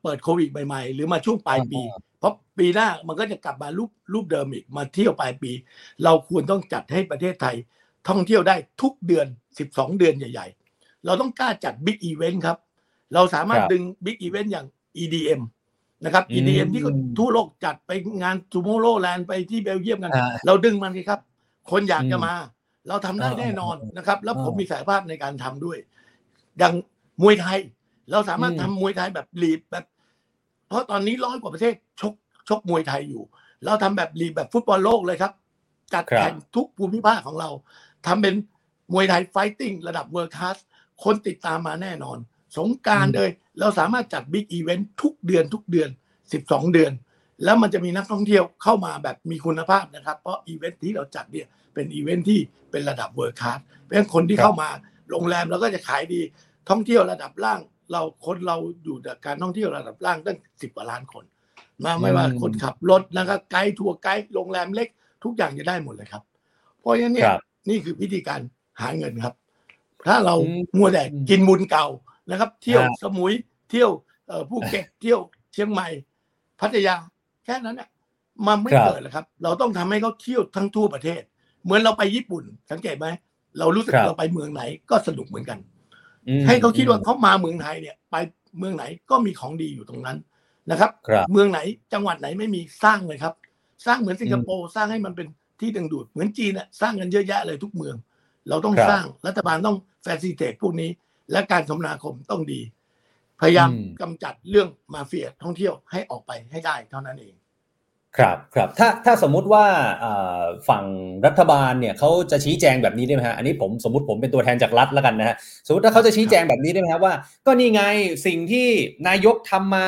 เปิดโควิดใหม่ๆ หรือมาช่วงปลายปี เพราะปีหน้ามันก็จะกลับมารูปรูปเดิมอีกมาเที่ยวปลายปี เราควรต้องจัดให้ประเทศไทย ท่องเที่ยวได้ทุกเดือน 12 เดือนใหญ่ ๆ เราต้องกล้าจัด big event ครับ เราสามารถดึง big event อย่าง EDM นะครับ EDM ที่ทั่วโลกจัดไปงาน Tomorrowland ไปที่เบลเยียมกัน เราดึงมันครับ คนอยากจะมา เราทำได้แน่นอนนะครับ แล้วผมมีศักยภาพในการทำด้วย อย่างมวยไทย เราสามารถทำมวยไทยแบบลีกแบบ เพราะตอนนี้ร้อยกว่าประเทศชกชกมวยไทยอยู่ เราทำแบบลีกแบบฟุตบอลโลกเลยครับ จัดแข่งทุกภูมิภาคของเราทำเป็นมวยไทย fighting ระดับ world class คนติดตามมาแน่นอน สงกรานต์เลย เราสามารถจัด big event ทุกเดือนทุกเดือน 12 เดือน แล้วมันจะมีนักท่องเที่ยวเข้ามาแบบมีคุณภาพนะครับ เพราะอีเวนต์ที่เราจัดเนี่ยเป็นอีเวนต์ที่เป็นระดับ world class เพราะฉะนั้นคนที่เข้ามาโรงแรมเราก็จะขายดีท่องเที่ยวระดับล่าง เราคนเราอยู่จากการท่องเที่ยวระดับล่างตั้งสิบกว่าล้านคนมาไม่ว่าคนขับรถนะครับไกด์ทัวร์ไกด์โรงแรมเล็ก ทุกอย่างจะได้หมดเลยครับ เพราะฉะนั้นเนี่ยนี่คือวิธีการหาเงินครับ ถ้าเรามัวแต่กินบุญเก่านะครับ เที่ยวสมุยเที่ยวภูเก็ตเที่ยวเชียงใหม่ พัทยาแค่นั้นเนี่ยมันไม่เกิดเลยครับ เราต้องทำให้เขาเที่ยวทั้งทั่วประเทศ เหมือนเราไปญี่ปุ่น สังเกตไหมเรารู้สึกเราไปเมืองไหนก็สนุกเหมือนกัน ให้เขาคิดว่าเขามาเมืองไทยเนี่ย ไปเมืองไหนก็มีของดีอยู่ตรงนั้นนะครับ เมืองไหนจังหวัดไหนไม่มีสร้างเลยครับ สร้างเหมือนสิงคโปร์สร้างให้มันเป็นที่ดึงดูดเหมือนจีนอะสร้างกันเยอะแยะเลยทุกเมือง เราต้องสร้างรัฐบาลต้องแฟซิเตตพวกนี้ และการคมนาคมต้องดี พยายามกำจัดเรื่องมาเฟียท่องเที่ยวให้ออกไปให้ได้เท่านั้นเอง ครับครับถ้าถ้าสมมุติว่าฝั่งรัฐบาลเนี่ยเขาจะชี้แจงแบบนี้ได้ไหมฮะอันนี้ผมสมมติผมเป็นตัวแทนจากรัฐแล้วกันนะฮะสมมติถ้าเขาจะชี้แจงแบบนี้ได้ไหมครับว่า ก็นี่ไงสิ่งที่นายกทำมา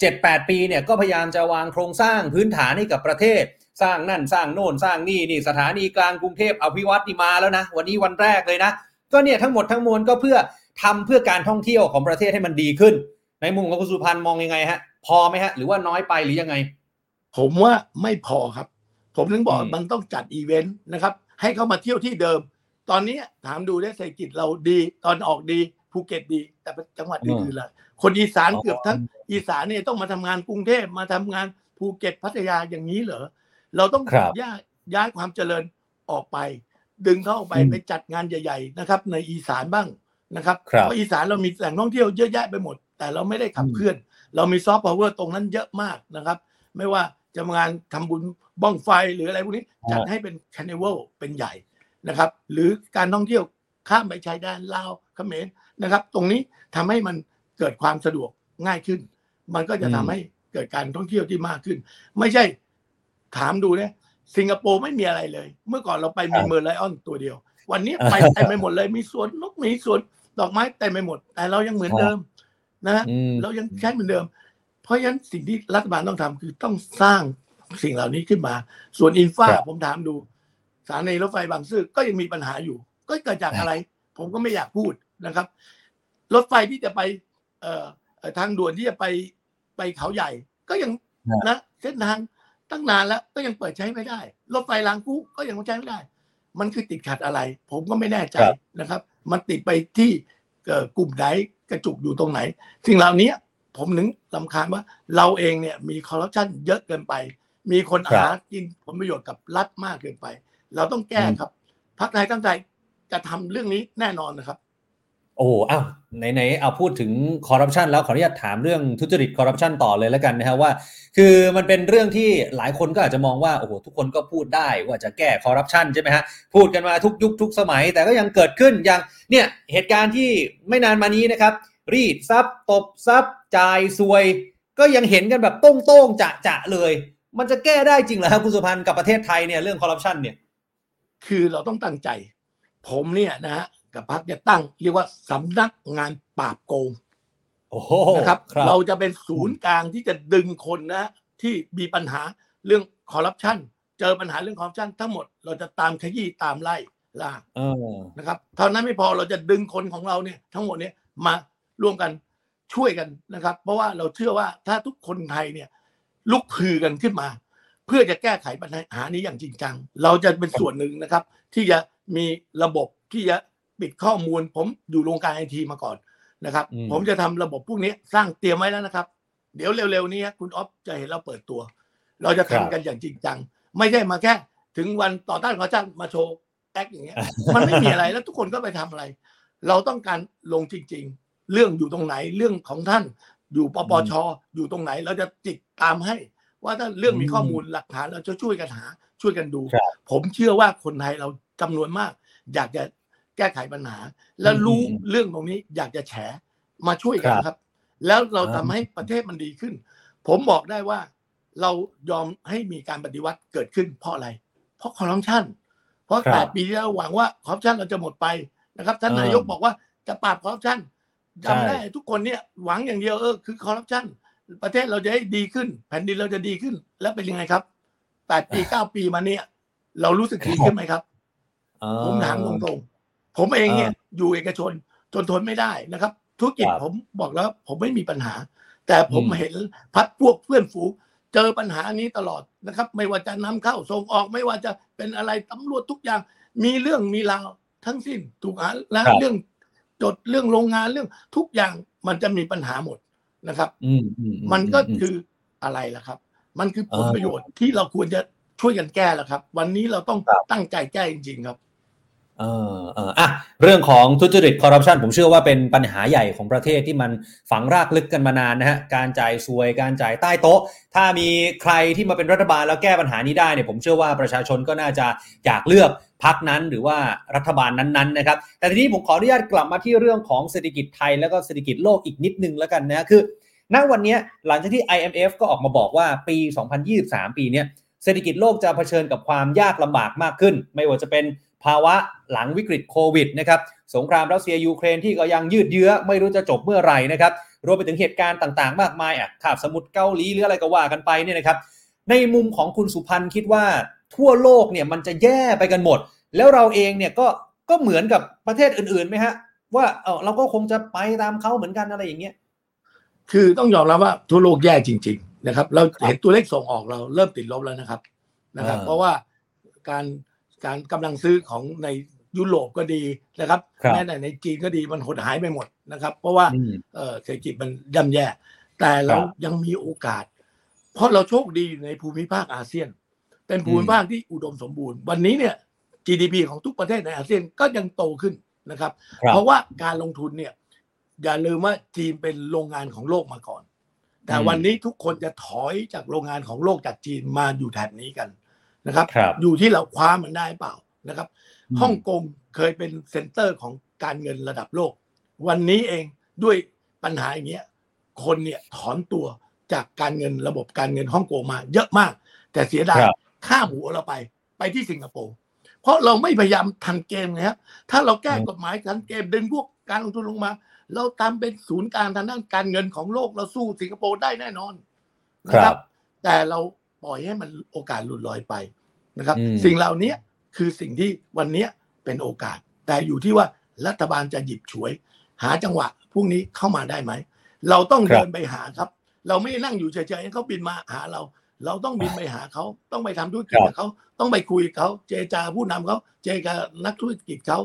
เจ็ดแปดปีเนี่ยก็พยายามจะวางโครงสร้างพื้นฐานให้กับประเทศ สร้างนั่นสร้างโน่นสร้างนี่นี่สถานีกลางกรุงเทพอภิวัตนี่มาแล้วนะ วันนี้วันแรกเลยนะ ก็เนี่ยทั้งหมดทั้งมวลก็เพื่อทำเพื่อการท่องเที่ยวของประเทศให้มันดีขึ้น ในมุมของคุณสุพันธ์มองยังไงฮะพอไหมฮะหรือว่าน้อยไปหรือยังไง ผมว่าไม่พอครับ ผมถึงบอกมันต้องจัดอีเวนต์นะครับ ให้เขามาเที่ยวที่เดิม ตอนนี้ถามดูได้เศรษฐกิจเราดี ตะวันออกดีภูเก็ตดี แต่จังหวัดอื่นๆล่ะคนอีสานเกือบทั้งอีสานเนี่ยต้องมาทำงานกรุงเทพมาทำงานภูเก็ตพัทยาอย่างนี้เหรอเราต้องย้ายย้ายความเจริญออกไป ดึงเข้าไปไปจัดงานใหญ่ ๆ นะครับ ในอีสานบ้างนะครับเพราะอีสานเรามีแหล่งท่องเที่ยวเยอะแยะไปหมด แต่เราไม่ได้ขับเคลื่อน เรามีซอฟต์พาวเวอร์ตรงนั้นเยอะมากนะครับ ไม่ว่า จะงานทำบุญบั้งไฟหรืออะไรพวกนี้จัดให้เป็น carnival เป็นใหญ่นะครับ หรือการท่องเที่ยวข้ามไปชายแดนลาวเขมรนะครับ ตรงนี้ทำให้มันเกิดความสะดวกง่ายขึ้น มันก็จะทำให้เกิดการท่องเที่ยวที่มากขึ้น ไม่ใช่ถามดูเนี่ยสิงคโปร์ไม่มีอะไรเลย เมื่อก่อนเราไปมีเมอร์ไลออนตัวเดียว วันนี้ไปเต็มไปหมดเลยมีสวนนกมีสวนดอกไม้เต็มไปหมด แต่เรายังเหมือนเดิมนะเรายังใช้เหมือนเดิม เพราะฉะนั้นสิ่งที่รัฐบาลต้องทำคือต้องสร้างสิ่งเหล่านี้ขึ้นมา ส่วนอินฟาผมถามดู สถานีรถไฟบางซื่อก็ยังมีปัญหาอยู่ ก็เกิดจากอะไร ผมก็ไม่อยากพูดนะครับ รถไฟที่จะไป เอ่อทางด่วนที่จะไปไปเขาใหญ่ ก็ยังนะเส้นทางตั้งนานแล้วก็ยังเปิดใช้ไม่ได้ รถไฟรางคู่ก็ยังใช้ไม่ได้ มันคือติดขัดอะไร ผมก็ไม่แน่ใจนะครับ มันติดไปที่กลุ่มไหนกระจุกอยู่ตรงไหน สิ่งเหล่านี้ ผมนึงลำคาญว่าเราเองเนี่ยมีคอร์รัปชันเยอะเกินไป มีคนหากินผลประโยชน์กับรัฐมากเกินไป เราต้องแก้ครับพรรคไทยตั้งใจจะทำเรื่องนี้แน่นอนนะครับ โอ้อ้าวไหนๆเอาพูดถึงคอร์รัปชันแล้วขออนุญาตถามเรื่องทุจริตคอร์รัปชันต่อเลยแล้วกันนะครับว่า คือมันเป็นเรื่องที่หลายคนก็อาจจะมองว่าโอ้โหทุกคนก็พูดได้ว่าจะแก้คอร์รัปชันใช่ไหมฮะพูดกันมาทุกยุคทุกสมัย แต่ก็ยังเกิดขึ้นอย่างเนี่ยเหตุการณ์ที่ไม่นานมานี้นะครับ รีดทรัพย์ตบทรัพย์จ่ายส่วย ก็ยังเห็นกันแบบโต้งโต้งจะจะเลย มันจะแก้ได้จริงเหรอครับคุณสุพันธ์กับประเทศไทยเนี่ยเรื่องคอร์รัปชันเนี่ย คือเราต้องตั้งใจ ผมเนี่ยนะฮะกับพรรคจะตั้งเรียกว่าสำนักงานปราบโกงโอ้โหนะครับครับเราจะเป็นศูนย์กลางที่จะดึงคนนะ ที่มีปัญหาเรื่องคอร์รัปชันเจอปัญหาเรื่องคอร์รัปชันทั้งหมดเราจะตามขยี้ตามไล่ล่าเออนะครับเท่านั้นไม่พอเราจะดึงคนของเราเนี่ย ทั้งหมดเนี่ยมา ร่วมกันช่วยกันนะครับ เพราะว่าเราเชื่อว่าถ้าทุกคนไทยเนี่ยลุกพือกันขึ้นมา เพื่อจะแก้ไขปัญหานี้อย่างจริงจัง เราจะเป็นส่วนหนึ่งนะครับ ที่จะมีระบบที่จะปิดข้อมูล ผมอยู่โรงการไอทีมาก่อนนะครับอืมผมจะทำระบบพวกนี้สร้างเตรียมไว้แล้วนะครับ เดี๋ยวเร็วๆนี้คุณอ๊อฟจะเห็นเราเปิดตัว เราจะทำกันอย่างจริงจัง ไม่ใช่มาแค่ ถึงวันต่อต้านขอจ้างมาโชว์แอคอย่างเงี้ยมันไม่มีอะไรแล้วทุกคนก็ไปทำอะไร เราต้องการลงจริง ๆ เรื่องอยู่ตรงไหนเรื่องของท่านอยู่ปปชอยู่ตรงไหน เราจะจิกตามให้ ว่าถ้าเรื่องมีข้อมูลหลักฐานเราจะช่วยกันหาช่วยกันดูครับผมเชื่อว่าคนไทยเราจำนวนมาก อยากจะแก้ไขปัญหา และรู้อืมเรื่องตรงนี้อยากจะแฉมาช่วยกันครับครับแล้วเราอ่าทำให้ประเทศมันดีขึ้น ผมบอกได้ว่าเรายอมให้มีการปฏิวัติเกิดขึ้นเพราะอะไร เพราะคอร์รัปชันเพราะครับแปดปีที่แล้วหวังว่าคอร์รัปชันเราจะหมดไปนะครับท่านอ่านนายกบอกว่าจะปราบคอร์รัปชันใช่ จำได้ทุกคนเนี่ยหวังอย่างเดียวเออคือคอร์รัปชันประเทศเราจะให้ดีขึ้น แผ่นดินเราจะดีขึ้น แล้วเป็นยังไงครับแปดปีเก้าปีมาเนี่ย เรารู้สึกดีขึ้นไหมครับอ่าผมถามตรงๆผมเองเนี่ย อยู่เอกชนจนทนไม่ได้นะครับ ธุรกิจครับผมบอกแล้ว ผมไม่มีปัญหา แต่ผมอืมเห็นพัดพวกเพื่อนฝูงเจอปัญหานี้ตลอดนะครับ ไม่ว่าจะนำเข้าส่งออกไม่ว่าจะเป็นอะไรตำรวจทุกอย่าง มีเรื่องมีราวทั้งสิ้นถูกหาและครับเรื่อง จดเรื่องโรงงานเรื่องทุกอย่างมันจะมีปัญหาหมดนะครับอืมอือืมันก็อืมคืออะไรล่ะครับ มันคือผลอ่าประโยชน์ที่เราควรจะช่วยกันแก้แล้วครับ วันนี้เราต้องครับตั้งใจแก้จริงๆครับ เออเอออะเรื่องของทุจริตคอร์รัปชันผมเชื่อว่าเป็นปัญหาใหญ่ของประเทศที่มันฝังรากลึกกันมานานนะฮะการจ่ายสวยการจ่ายใต้โต๊ะ ถ้ามีใครที่มาเป็นรัฐบาลแล้วแก้ปัญหานี้ได้เนี่ยผมเชื่อว่าประชาชนก็น่าจะอยากเลือกพักนั้นหรือว่ารัฐบาลนั้นๆนะครับแต่ทีนี้ผมขออนุญาตกลับมาที่เรื่องของเศรษฐกิจไทยแล้วก็เศรษฐกิจโลกอีกนิดนึงแล้วกันนะคือณวันนี้หลังจากที่ IMF ก็ออกมาบอกว่าปี 2023 ปีเนี้ยเศรษฐกิจโลกจะเผชิญกับความยากลำบากมากขึ้น ไม่ว่าจะเป็น ภาวะหลังวิกฤตโควิดนะครับสงครามรัสเซียยูเครนที่ก็ยังยืดเยื้อไม่รู้จะจบเมื่อไหร่นะครับรวมไปถึงเหตุการณ์ต่างๆ มากมายอะคาบสมุทรเกาหลีหรืออะไรก็ว่ากันไปเนี่ยนะครับในมุมของคุณสุพันธ์คิดว่าทั่วโลกเนี่ยมันจะแย่ไปกันหมด แล้วเราเองเนี่ยก็ก็เหมือนกับประเทศอื่นๆไหมฮะว่าเออเราก็คงจะไปตามเขาเหมือนกันอะไรอย่างเงี้ยคือต้องยอมรับว่าทั่วโลกแย่จริง ๆ นะครับ เราเห็นตัวเลขส่งออกเราเริ่มติดลบแล้วนะครับนะครับอ่าเพราะว่าการ การกำลังซื้อของในยุโรปก็ดีนะครับครับแม้แต่ในจีนก็ดีมันหดหายไปหมดนะครับ เพราะว่าอืมเอ่อเศรษฐกิจมันย่ำแย่ แต่เราครับยังมีโอกาส เพราะเราโชคดีอยู่ในภูมิภาคอาเซียน เป็นภูมิภาคที่อุดมสมบูรณ์ วันนี้เนี่ย GDP ของทุกประเทศในอาเซียนก็ยังโตขึ้นนะครับครับเพราะว่าการลงทุนเนี่ย อย่าลืมว่าจีนเป็นโรงงานของโลกมาก่อน แต่อืมวันนี้ทุกคนจะถอยจากโรงงานของโลกจากจีนมาอยู่แถบนี้กัน นะครับครับอยู่ที่เราคว้ามันได้เปล่านะครับอืมฮ่องกงเคยเป็นเซ็นเตอร์ของการเงินระดับโลก วันนี้เองด้วยปัญหาอย่างเงี้ยคนเนี่ยถอนตัวจากการเงินระบบการเงินฮ่องกงมาเยอะมาก แต่เสียดายครับข้ามหัวเราไปไปที่สิงคโปร์เพราะเราไม่พยายามทันเกมนะครับถ้าเราแก้กฎหมายทันเกมดึงพวกการลงทุนลงมา เราทำเป็นศูนย์กลางทางด้านการเงินของโลกเราสู้สิงคโปร์ได้แน่นอนนะคครัรับบแต่เรา ปล่อยให้มันโอกาสหลุดลอยไปนะครับอืมสิ่งเหล่านี้คือสิ่งที่วันนี้เป็นโอกาส แต่อยู่ที่ว่ารัฐบาลจะหยิบฉวย หาจังหวะพวกนี้เข้ามาได้ไหม เราต้องครับเดินไปหาครับ เราไม่ได้นั่งอยู่เฉยๆให้เขาบินมาหาเรา เราต้องบินไปหาเขาต้องไปทำธุรกิจกับเขาต้องไปคุยกับเขาเจรจาผู้นำเขาเจรจานักธุรกิจเขา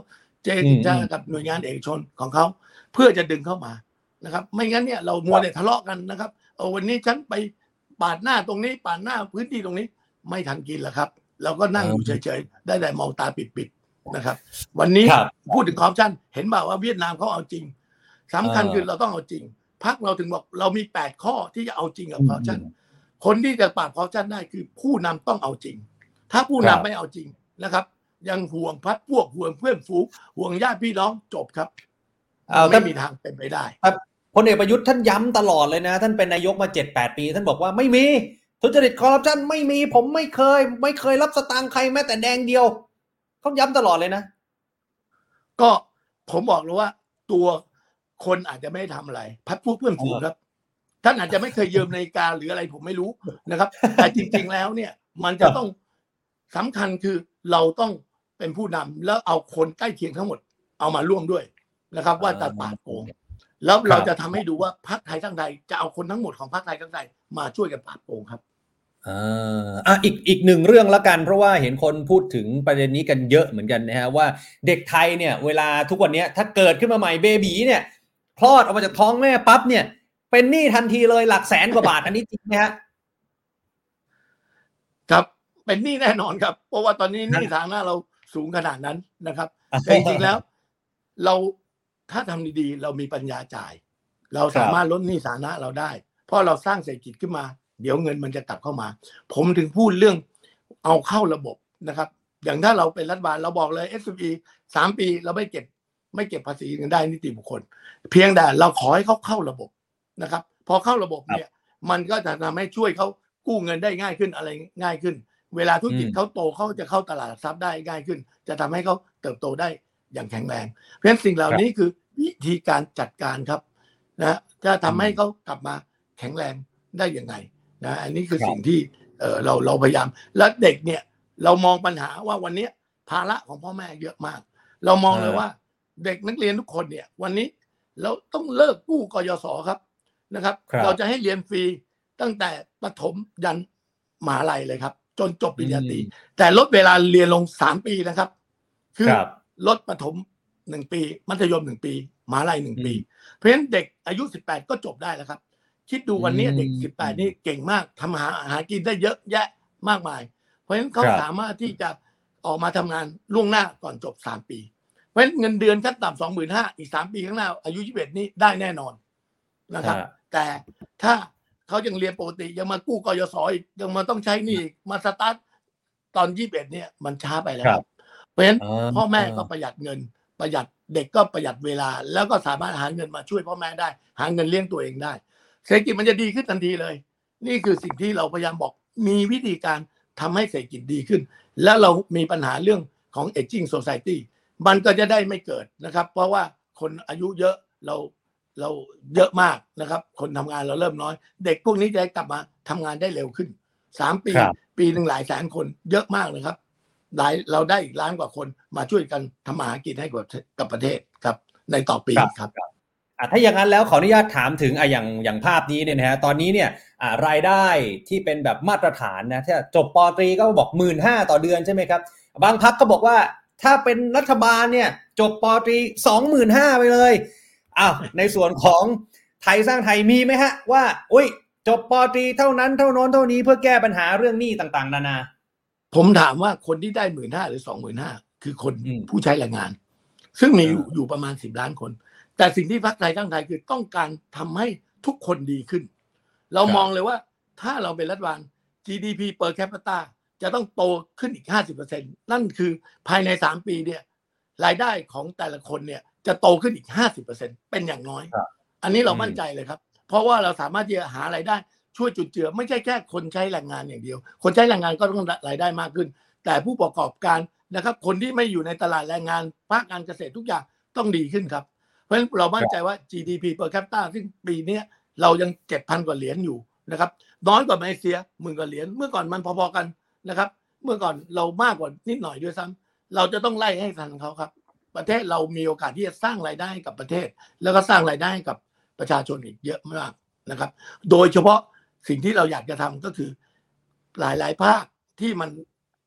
เจรจากับหน่วยงานเอกชนของเขาเพื่อจะดึงเข้ามานะครับ ไม่งั้นเนี่ยเรามัวแต่ทะเลาะกันนะครับเออวันนี้ฉันไป ปาดหน้าตรงนี้ปาดหน้าพื้นที่ตรงนี้ไม่ทันกินแล้วครับเราก็นั่งอยู่เฉยๆ ได้แต่มองตาปิดๆนะครับ วันนี้ครับพูดถึงคอร์รัปชันเห็นบ่าว่าเวียดนามเขาเอาจริงสำคัญเออคือเราต้องเอาจริงพักเราถึงบอกเรามีแปดข้อที่จะเอาจริงกับอืมคอร์รัปชันคนที่จะปราบคอร์รัปชันได้คือผู้นำต้องเอาจริง ถ้าผู้ครันำบไม่เอาจริงนะครับ ยังห่วงพัดพวกห่วงเพื่อนฝูงห่วงญาติพี่น้องจบครับเอาแต่ไม่มีทางเป็นไปได้ พลเอกประยุทธ์ท่านย้ำตลอดเลยนะ ท่านเป็นนายกมา 7-8 ปี ท่านบอกว่าไม่มีทุจริตคอร์รัปชันไม่มีผมไม่เคย ไม่เคยรับสตางค์ใครแม้แต่แดงเดียวเขาย้ำตลอดเลยนะ ก็ผมบอกเลยว่า ตัวคนอาจจะไม่ได้ทำอะไร พัดพูดเพื่อนฝูงครับ ท่านอาจจะไม่เคยยืมนาฬิกาหรืออะไรผมไม่รู้นะครับ แต่จริง ๆ แล้วเนี่ย มันจะต้องสำคัญคือเราต้องเป็นผู้นำแล้วเอาคนใกล้เคียงทั้งหมด เอามาร่วมด้วยนะครับ ว่าจะปาบโกง แล้วเราจะทำให้ดูว่าพรรคไทยทั้งไทยจะเอาคนทั้งหมดของพรรคไทยทั้งไทยมาช่วยกันปราบโกงครับอ่าอะอีกอีกหนึ่งเรื่องละกัน เพราะว่าเห็นคนพูดถึงประเด็นนี้กันเยอะเหมือนกันนะฮะว่าเด็กไทยเนี่ยเวลาทุกวันเนี้ยถ้าเกิดขึ้นมาใหม่เบบีเนี่ยคลอดออกมาจากท้องแม่ปั๊บเนี่ย เป็นหนี้ทันทีเลยหลักแสนกว่าบาทอันนี้จริงไหมฮะครับเป็นหนี้แน่นอนครับ เพราะว่าตอนนี้หนี้ทางหน้าเราสูงขนาดนั้นนะครับแต่จริงๆแล้ว เรา ถ้าทำดีๆ เรามีปัญญาจ่าย เราสามารถลดหนี้สาธารณะเราได้ เพราะเราสร้างเศรษฐกิจขึ้นมา เดี๋ยวเงินมันจะกลับเข้ามา ผมถึงพูดเรื่องเอาเข้าระบบนะครับ อย่างถ้าเราเป็นรัฐบาลเราบอกเลย s อ e สามปีเราไม่เก็บไม่เก็บภาษีเงินได้นิติบุคคล เพียงแต่เราขอให้เขาเข้าระบบนะครับ พอเข้าระบบเนี่ย มันก็จะทำให้ช่วยเขากู้เงินได้ง่ายขึ้นอะไรง่ายขึ้น เวลาธุรกิจอืมเขาโตเขาจะเข้าตลาดหลักทรัพย์ได้ง่ายขึ้น จะทำให้เขาเติบโตได้อย่างแข็งแรง เพราะฉะนั้นสิ่งเหล่านี้คือ วิธีการจัดการครับนะจะทำให้เขากลับมาแข็งแรงได้ยังไงนะอันนี้คือครับสิ่งที่เออเราเราพยายาม และเด็กเนี่ย เรามองปัญหาว่าวันนี้ภาระของพ่อแม่เยอะมาก เรามองเลยว่า เด็กนักเรียนทุกคนเนี่ย วันนี้เราต้องเลิกกู้กยศครับนะครับครับเราจะให้เรียนฟรีตั้งแต่ประถมยันมหาลัยเลยครับ จนจบปริญญาตรีแต่ลดเวลาเรียนลงสามปีนะครับ คือครับลดประถม หนึ่งปี มัธยมหนึ่งปีมหาลัยหนึ่งปีอืมเพราะฉะนั้นเด็กอายุสิบแปดก็จบได้แล้วครับ คิดดูวันนี้อืมเด็กสิบแปดนี่เก่งมากทำหาหากินได้เยอะแยะมากมาย เพราะฉะนั้นเขาครับสามารถที่จะออกมาทำงานล่วงหน้าก่อนจบสามปี เพราะฉะนั้นเงินเดือนขั้นต่ำสองหมื่นห้าอีกสามปีข้างหน้า อายุยี่สิบเอ็ดนี่ได้แน่นอนนะครับฮะแต่ถ้าเขายังเรียนปกติยังมากู้กยศอีกยังมาต้องใช้หนี่อีกมาสตาร์ทตอนยี่สิบเอ็ดเนี่ยมันช้าไปแล้วครับเพราะฉะนั้นอ่าพ่อแม่ก็ประหยัดเงิน ประหยัดเด็กก็ประหยัดเวลา แล้วก็สามารถหาเงินมาช่วยพ่อแม่ได้ หาเงินเลี้ยงตัวเองได้เศรษฐกิจมันจะดีขึ้นทันทีเลย นี่คือสิ่งที่เราพยายามบอกมีวิธีการทำให้เศรษฐกิจดีขึ้น แล้วเรามีปัญหาเรื่องของ aging society มันก็จะได้ไม่เกิดนะครับ เพราะว่าคนอายุเยอะเราเราเยอะมากนะครับ คนทำงานเราเริ่มน้อย เด็กพวกนี้จะกลับมาทำงานได้เร็วขึ้นสามปีครับปีหนึ่งหลายแสนคนเยอะมากเลยครับ หลายเราได้อีกล้านกว่าคนมาช่วยกันทำมาหากินให้กับกับประเทศครับ ในต่อปีครับครับอะถ้าอย่างนั้นแล้วขออนุญาตถามถึงอะอย่างอย่างภาพนี้เนี่ยนะฮะตอนนี้เนี่ยอ่ารายได้ที่เป็นแบบมาตรฐานนะถ้าจบปอตรีก็บอกหมื่นห้าต่อเดือนใช่ไหมครับ บางพักก็บอกว่าถ้าเป็นรัฐบาลเนี่ยจบปอตรีสองหมื่นห้าไปเลยอ้าวในส่วนของไทยสร้างไทยมีไหมฮะว่าอุ้ยจบปอตรีเท่านั้นเท่าโน้นเท่านี้เพื่อแก้ปัญหาเรื่องหนี้ต่าง ๆ นานา ผมถามว่าคนที่ได้หมื่นห้าหรือสองหมื่นห้าคือคนอืมผู้ใช้แรงงาน ซึ่งมีอยู่อ่าอยู่ประมาณสิบล้านคน แต่สิ่งที่พรรคไทยทั้งไทยคือต้องการทำให้ทุกคนดีขึ้น เรามองเลยว่าถ้าเราเป็นรัฐบาล GDP per capita จะต้องโตขึ้นอีก 50%นั่นคือภายใน 3 ปีเนี่ยรายได้ของแต่ละคนเนี่ยจะโตขึ้นอีก 50%เป็นอย่างน้อยครับอันนี้เราอืมมั่นใจเลยครับ เพราะว่าเราสามารถที่จะหารายได้ ช่วยจุดเจือไม่ใช่แค่คนใช้แรงงานอย่างเดียว คนใช้แรงงานก็ต้องรายได้มากขึ้น แต่ผู้ประกอบการนะครับ คนที่ไม่อยู่ในตลาดแรงงานภาคการเกษตรทุกอย่างต้องดีขึ้นครับ เพราะฉะนั้นเรามั่นใจว่า GDP per capita ซึ่งปีนี้เรายังเจ็ดพันกว่าเหรียญอยู่นะครับน้อยกว่ามาเลเซียหมื่นกว่าเหรียญเมื่อก่อนมันพอๆกันนะครับ เมื่อก่อนเรามากกว่านิดหน่อยด้วยซ้ำเราจะต้องไล่ให้ทันเขาครับ ประเทศเรามีโอกาสที่จะสร้างรายได้กับประเทศ แล้วก็สร้างรายได้กับประชาชนอีกเยอะมากนะครับ โดยเฉพาะ สิ่งที่เราอยากจะทำก็คือหลายๆภาคที่มัน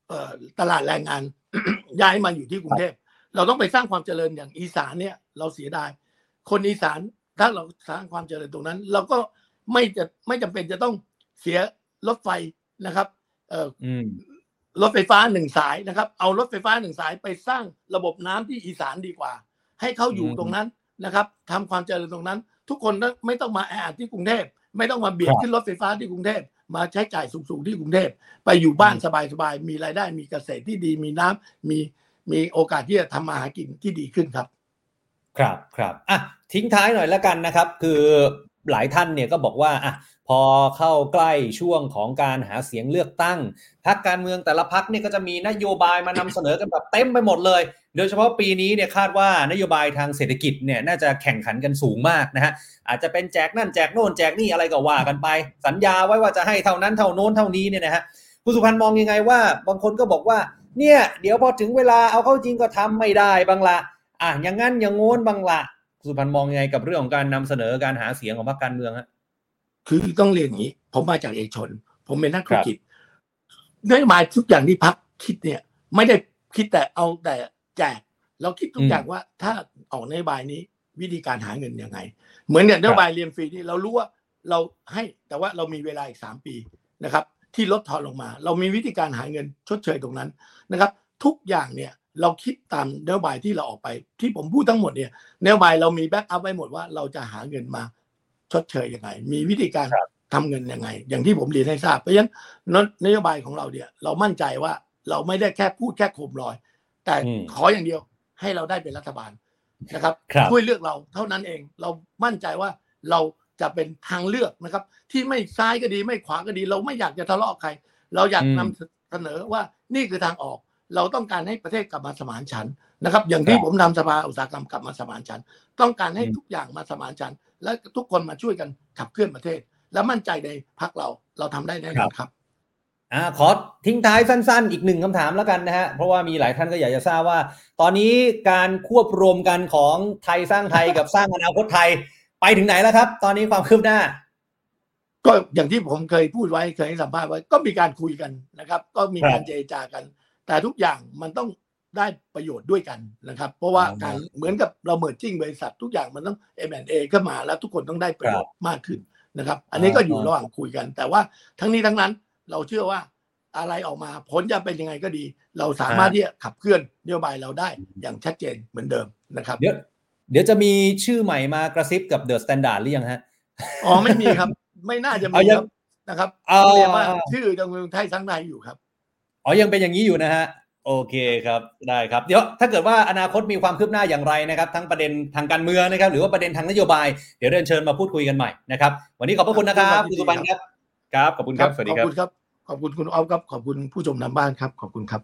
เอ่อตลาดแรงงานย้ายมาอยู่ที่กรุงเทพเราต้องไปสร้างความเจริญอย่างอีสานเนี่ย เราเสียดาย คนอีสานถ้าเราสร้างความเจริญตรงนั้น เราก็ไม่จะไม่จำเป็นจะต้องเสียรถไฟนะครับ เอ่ออืมรถไฟฟ้าหนึ่งสายนะครับ เอารถไฟฟ้าหนึ่งสายไปสร้างระบบน้ำที่อีสานดีกว่า ให้เขาอยู่อืมตรงนั้นนะครับทำความเจริญตรงนั้น ทุกคนไม่ต้องมาแออัดที่กรุงเทพ ไม่ต้องมาเบียดครับขึ้นรถไฟฟ้าที่กรุงเทพมาใช้จ่ายสูงๆที่กรุงเทพไปอยู่บ้านสบายๆมีรายได้มีเกษตรที่ดีมีน้ำมีมีโอกาสที่จะทำมาหากินที่ดีขึ้นครับ ครับครับอะทิ้งท้ายหน่อยแล้วกันนะครับ คือ หลายท่านเนี่ยก็บอกว่าอะพอเข้าใกล้ช่วงของการหาเสียงเลือกตั้งพรรคการเมืองแต่ละพรรคเนี่ยก็จะมีนโยบายมานำเสนอกันแบบเต็มไปหมดเลย โดยเฉพาะปีนี้เนี่ยคาดว่านโยบายทางเศรษฐกิจเนี่ยน่าจะแข่งขันกันสูงมากนะฮะอาจจะเป็นแจกนั่นแจกโน่นแจกนี่อะไรก็ว่ากันไป สัญญาไว้ว่าจะให้เท่านั้นเท่าโน้นเท่านี้เนี่ยนะฮะคุณสุพันธ์มองยังไงว่า บางคนก็บอกว่าเนี่ยเดี๋ยวพอถึงเวลาเอาเข้าจริงก็ทำไม่ได้บางละอะอย่างงั้นอย่างโน้นบางละ สุพันธ์มองยังไงกับเรื่องของการนำเสนอการหาเสียงของพรรคการเมืองฮะคือต้องเรียนอย่างนี้ ผมมาจากเอกชน ผมเป็นนักธุรกิจนโยบายทุกอย่างที่พรรคคิดเนี่ย ไม่ได้คิดแต่เอาแต่แจกเราคิดทุกอย่างว่า ถ้าออกนโยบายนี้วิธีการหาเงินยังไง เหมือนเนี่ยนโยบายเรียนฟรีนี่เรารู้ว่าเราให้แต่ว่าเรามีเวลาอีกสามปีนะครับ ที่ลดทอนลงมา เรามีวิธีการหาเงินชดเชยตรงนั้นนะครับ ทุกอย่างเนี่ย เราคิดตามนโยบายที่เราออกไป ที่ผมพูดทั้งหมดเนี่ยนโยบายเรามี backup ไว้หมดว่าเราจะหาเงินมาชดเชยยังไง มีวิธีการทำเงินยังไง อย่างที่ผมเรียนให้ทราบ เพราะฉะนั้นนโยบายของเราเนี่ย เรามั่นใจว่าเราไม่ได้แค่พูดแค่โคมลอย แต่ขออย่างเดียวให้เราได้เป็นรัฐบาลนะครับช่วยเลือกเราเท่านั้นเองเรามั่นใจว่าเราจะเป็นทางเลือกนะครับ ที่ไม่ซ้ายก็ดีไม่ขวาก็ดี เราไม่อยากจะทะเลาะใคร เราอยากนำเสนอว่านี่คือทางออก เราต้องการให้ประเทศกลับมาสมานฉันท์นะครับ อย่างที่ผมนำสภาอุตสาหกรรมกลับมาสมานฉันท์ต้องการให้ทุกอย่างมาสมานฉันท์และทุกคนมาช่วยกันขับเคลื่อนประเทศ และมั่นใจในพรรคเราเราทำได้แน่นอนครับอ่าขอทิ้งท้ายสั้นๆ อีกหนึ่งคำถามแล้วกันนะฮะเพราะว่ามีหลายท่านก็อยากจะทราบว่า ตอนนี้การควบรวมกันของไทยสร้างไทยกับสร้างอนาคตไทย ไปถึงไหนแล้วครับ ตอนนี้ความคืบหน้า ก็อย่างที่ผมเคยพูดไว้เคยให้สัมภาษณ์ไว้ ก็มีการคุยกันนะครับ ก็มีการเจรจากัน แต่ทุกอย่างมันต้องได้ประโยชน์ด้วยกันนะครับ เพราะว่าการเหมือนกับเรา merging บริษัททุกอย่างมันต้อง M&A เข้ามาแล้วทุกคนต้องได้ประโยชน์มากขึ้นนะครับ อันนี้ก็อยู่ระหว่างคุยกัน แต่ว่าทั้งนี้ทั้งนั้นเราเชื่อว่าอะไรออกมาผลจะเป็นยังไงก็ดี เราสามารถที่จะขับเคลื่อนนโยบายเราได้อย่างชัดเจนเหมือนเดิมนะครับ เดี๋ยวเดี๋ยวจะมีชื่อใหม่มากระซิบกับ The Standard หรือยังฮะอ๋อไม่มีครับ ไม่น่าจะมีครับนะครับเรียกว่าชื่อจังเมืองไทยทั้งในอยู่ครับ อ๋อยังเป็นอย่างนี้อยู่นะฮะโอเคครับได้ครับเดี๋ยวถ้าเกิดว่าอนาคตมีความคืบหน้าอย่างไรนะครับ ทั้งประเด็นทางการเมืองนะครับ หรือว่าประเด็นทางนโยบาย เดี๋ยวเรียนเชิญมาพูดคุยกันใหม่นะครับ วันนี้ขอบพระคุณนะครับคุณสุปันครับครับขอบคุณครับสวัสดีครับขอบคุณครับขอบคุณคุณออฟครับขอบคุณผู้ชมทางบ้านครับ ขอบคุณครับ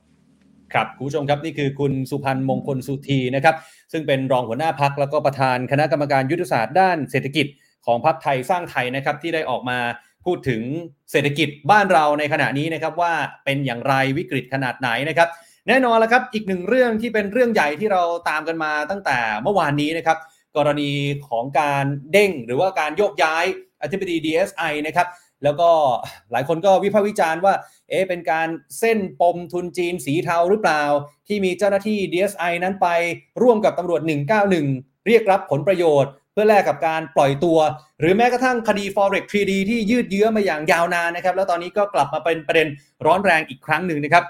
ครับคุณผู้ชมครับนี่คือคุณสุพันธ์มงคลสุธีนะครับ ซึ่งเป็นรองหัวหน้าพักแล้วก็ประธานคณะกรรมการยุทธศาสตร์ด้านเศรษฐกิจของพักไทยสร้างไทยนะครับที่ได้ออกมา พูดถึงเศรษฐกิจบ้านเราในขณะนี้นะครับว่าเป็นอย่างไรวิกฤตขนาดไหนนะครับ แน่นอนแล้วครับอีกหนึ่งเรื่องที่เป็นเรื่องใหญ่ที่เราตามกันมาตั้งแต่เมื่อวานนี้นะครับ กรณีของการเด้งหรือว่าการโยกย้ายอธิบดี DSI นะครับแล้วก็หลายคนก็วิพากษ์วิจารณ์ว่า เอ๊ะเป็นการเส้นปมทุนจีนสีเทาหรือเปล่า ที่มีเจ้าหน้าที่ DSI นั้นไปร่วมกับตำรวจ 191 เรียกรับผลประโยชน์ เพื่อแลกกับการปล่อยตัว หรือแม้กระทั่งคดี forex 3D ที่ยืดเยื้อมาอย่างยาวนานนะครับ แล้วตอนนี้ก็กลับมาเป็นประเด็นร้อนแรงอีกครั้งหนึ่งนะครับ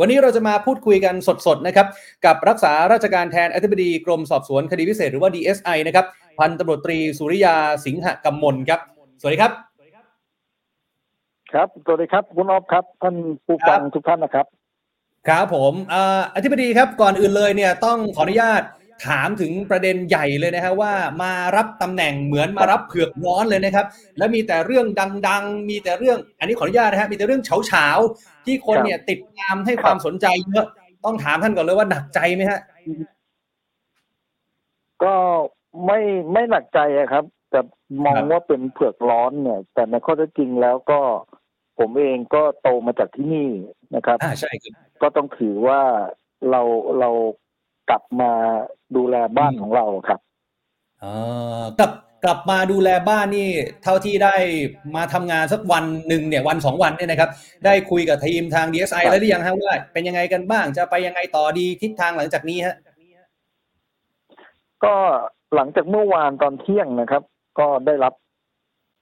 วันนี้เราจะมาพูดคุยกันสดๆนะครับกับรักษาราชการแทนอธิบดีกรมสอบสวนคดีพิเศษหรือว่า DSI นะครับพันตำรวจตรีสุริยาสิงหกำมลครับสวัสดีครับครับสวัสดีครับคุณออฟครับ ท่านผู้ฟังทุกท่านนะครับ ครับผมอธิบดีครับก่อนอื่นเลยเนี่ยต้องขออนุญาต ถามถึงประเด็นใหญ่เลยนะฮะว่ามารับตำแหน่งเหมือนมารับเผือกร้อนเลยนะครับ และมีแต่เรื่องดัง ๆ มีแต่เรื่อง อันนี้ขออนุญาตนะฮะมีแต่เรื่องเฉาๆที่คนเนี่ยติดตามให้ความสนใจเยอะต้องถามท่านก่อนเลยว่าหนักใจไหมฮะ ก็ไม่ไม่หนักใจครับ แต่มองว่าเป็นเผือกร้อนเนี่ย แต่ในข้อเท็จจริงแล้วก็ผมเองก็โตมาจากที่นี่นะครับอ่าใช่ครับก็ต้องถือว่าเราเรา กลับมาดูแลบ้านของเราครับอ่ากลับกลับมาดูแลบ้านนี่ เท่าที่ได้มาทำงานสักวันหนึ่งเนี่ยวันสองวันเนี่ยนะครับ ได้คุยกับทีมทาง DSI แล้วหรือยังฮะว่าเป็นยังไงกันบ้างจะไปยังไงต่อดีทิศทางหลังจากนี้ฮะก็หลังจากเมื่อวานตอนเที่ยงนะครับ ก็ได้รับ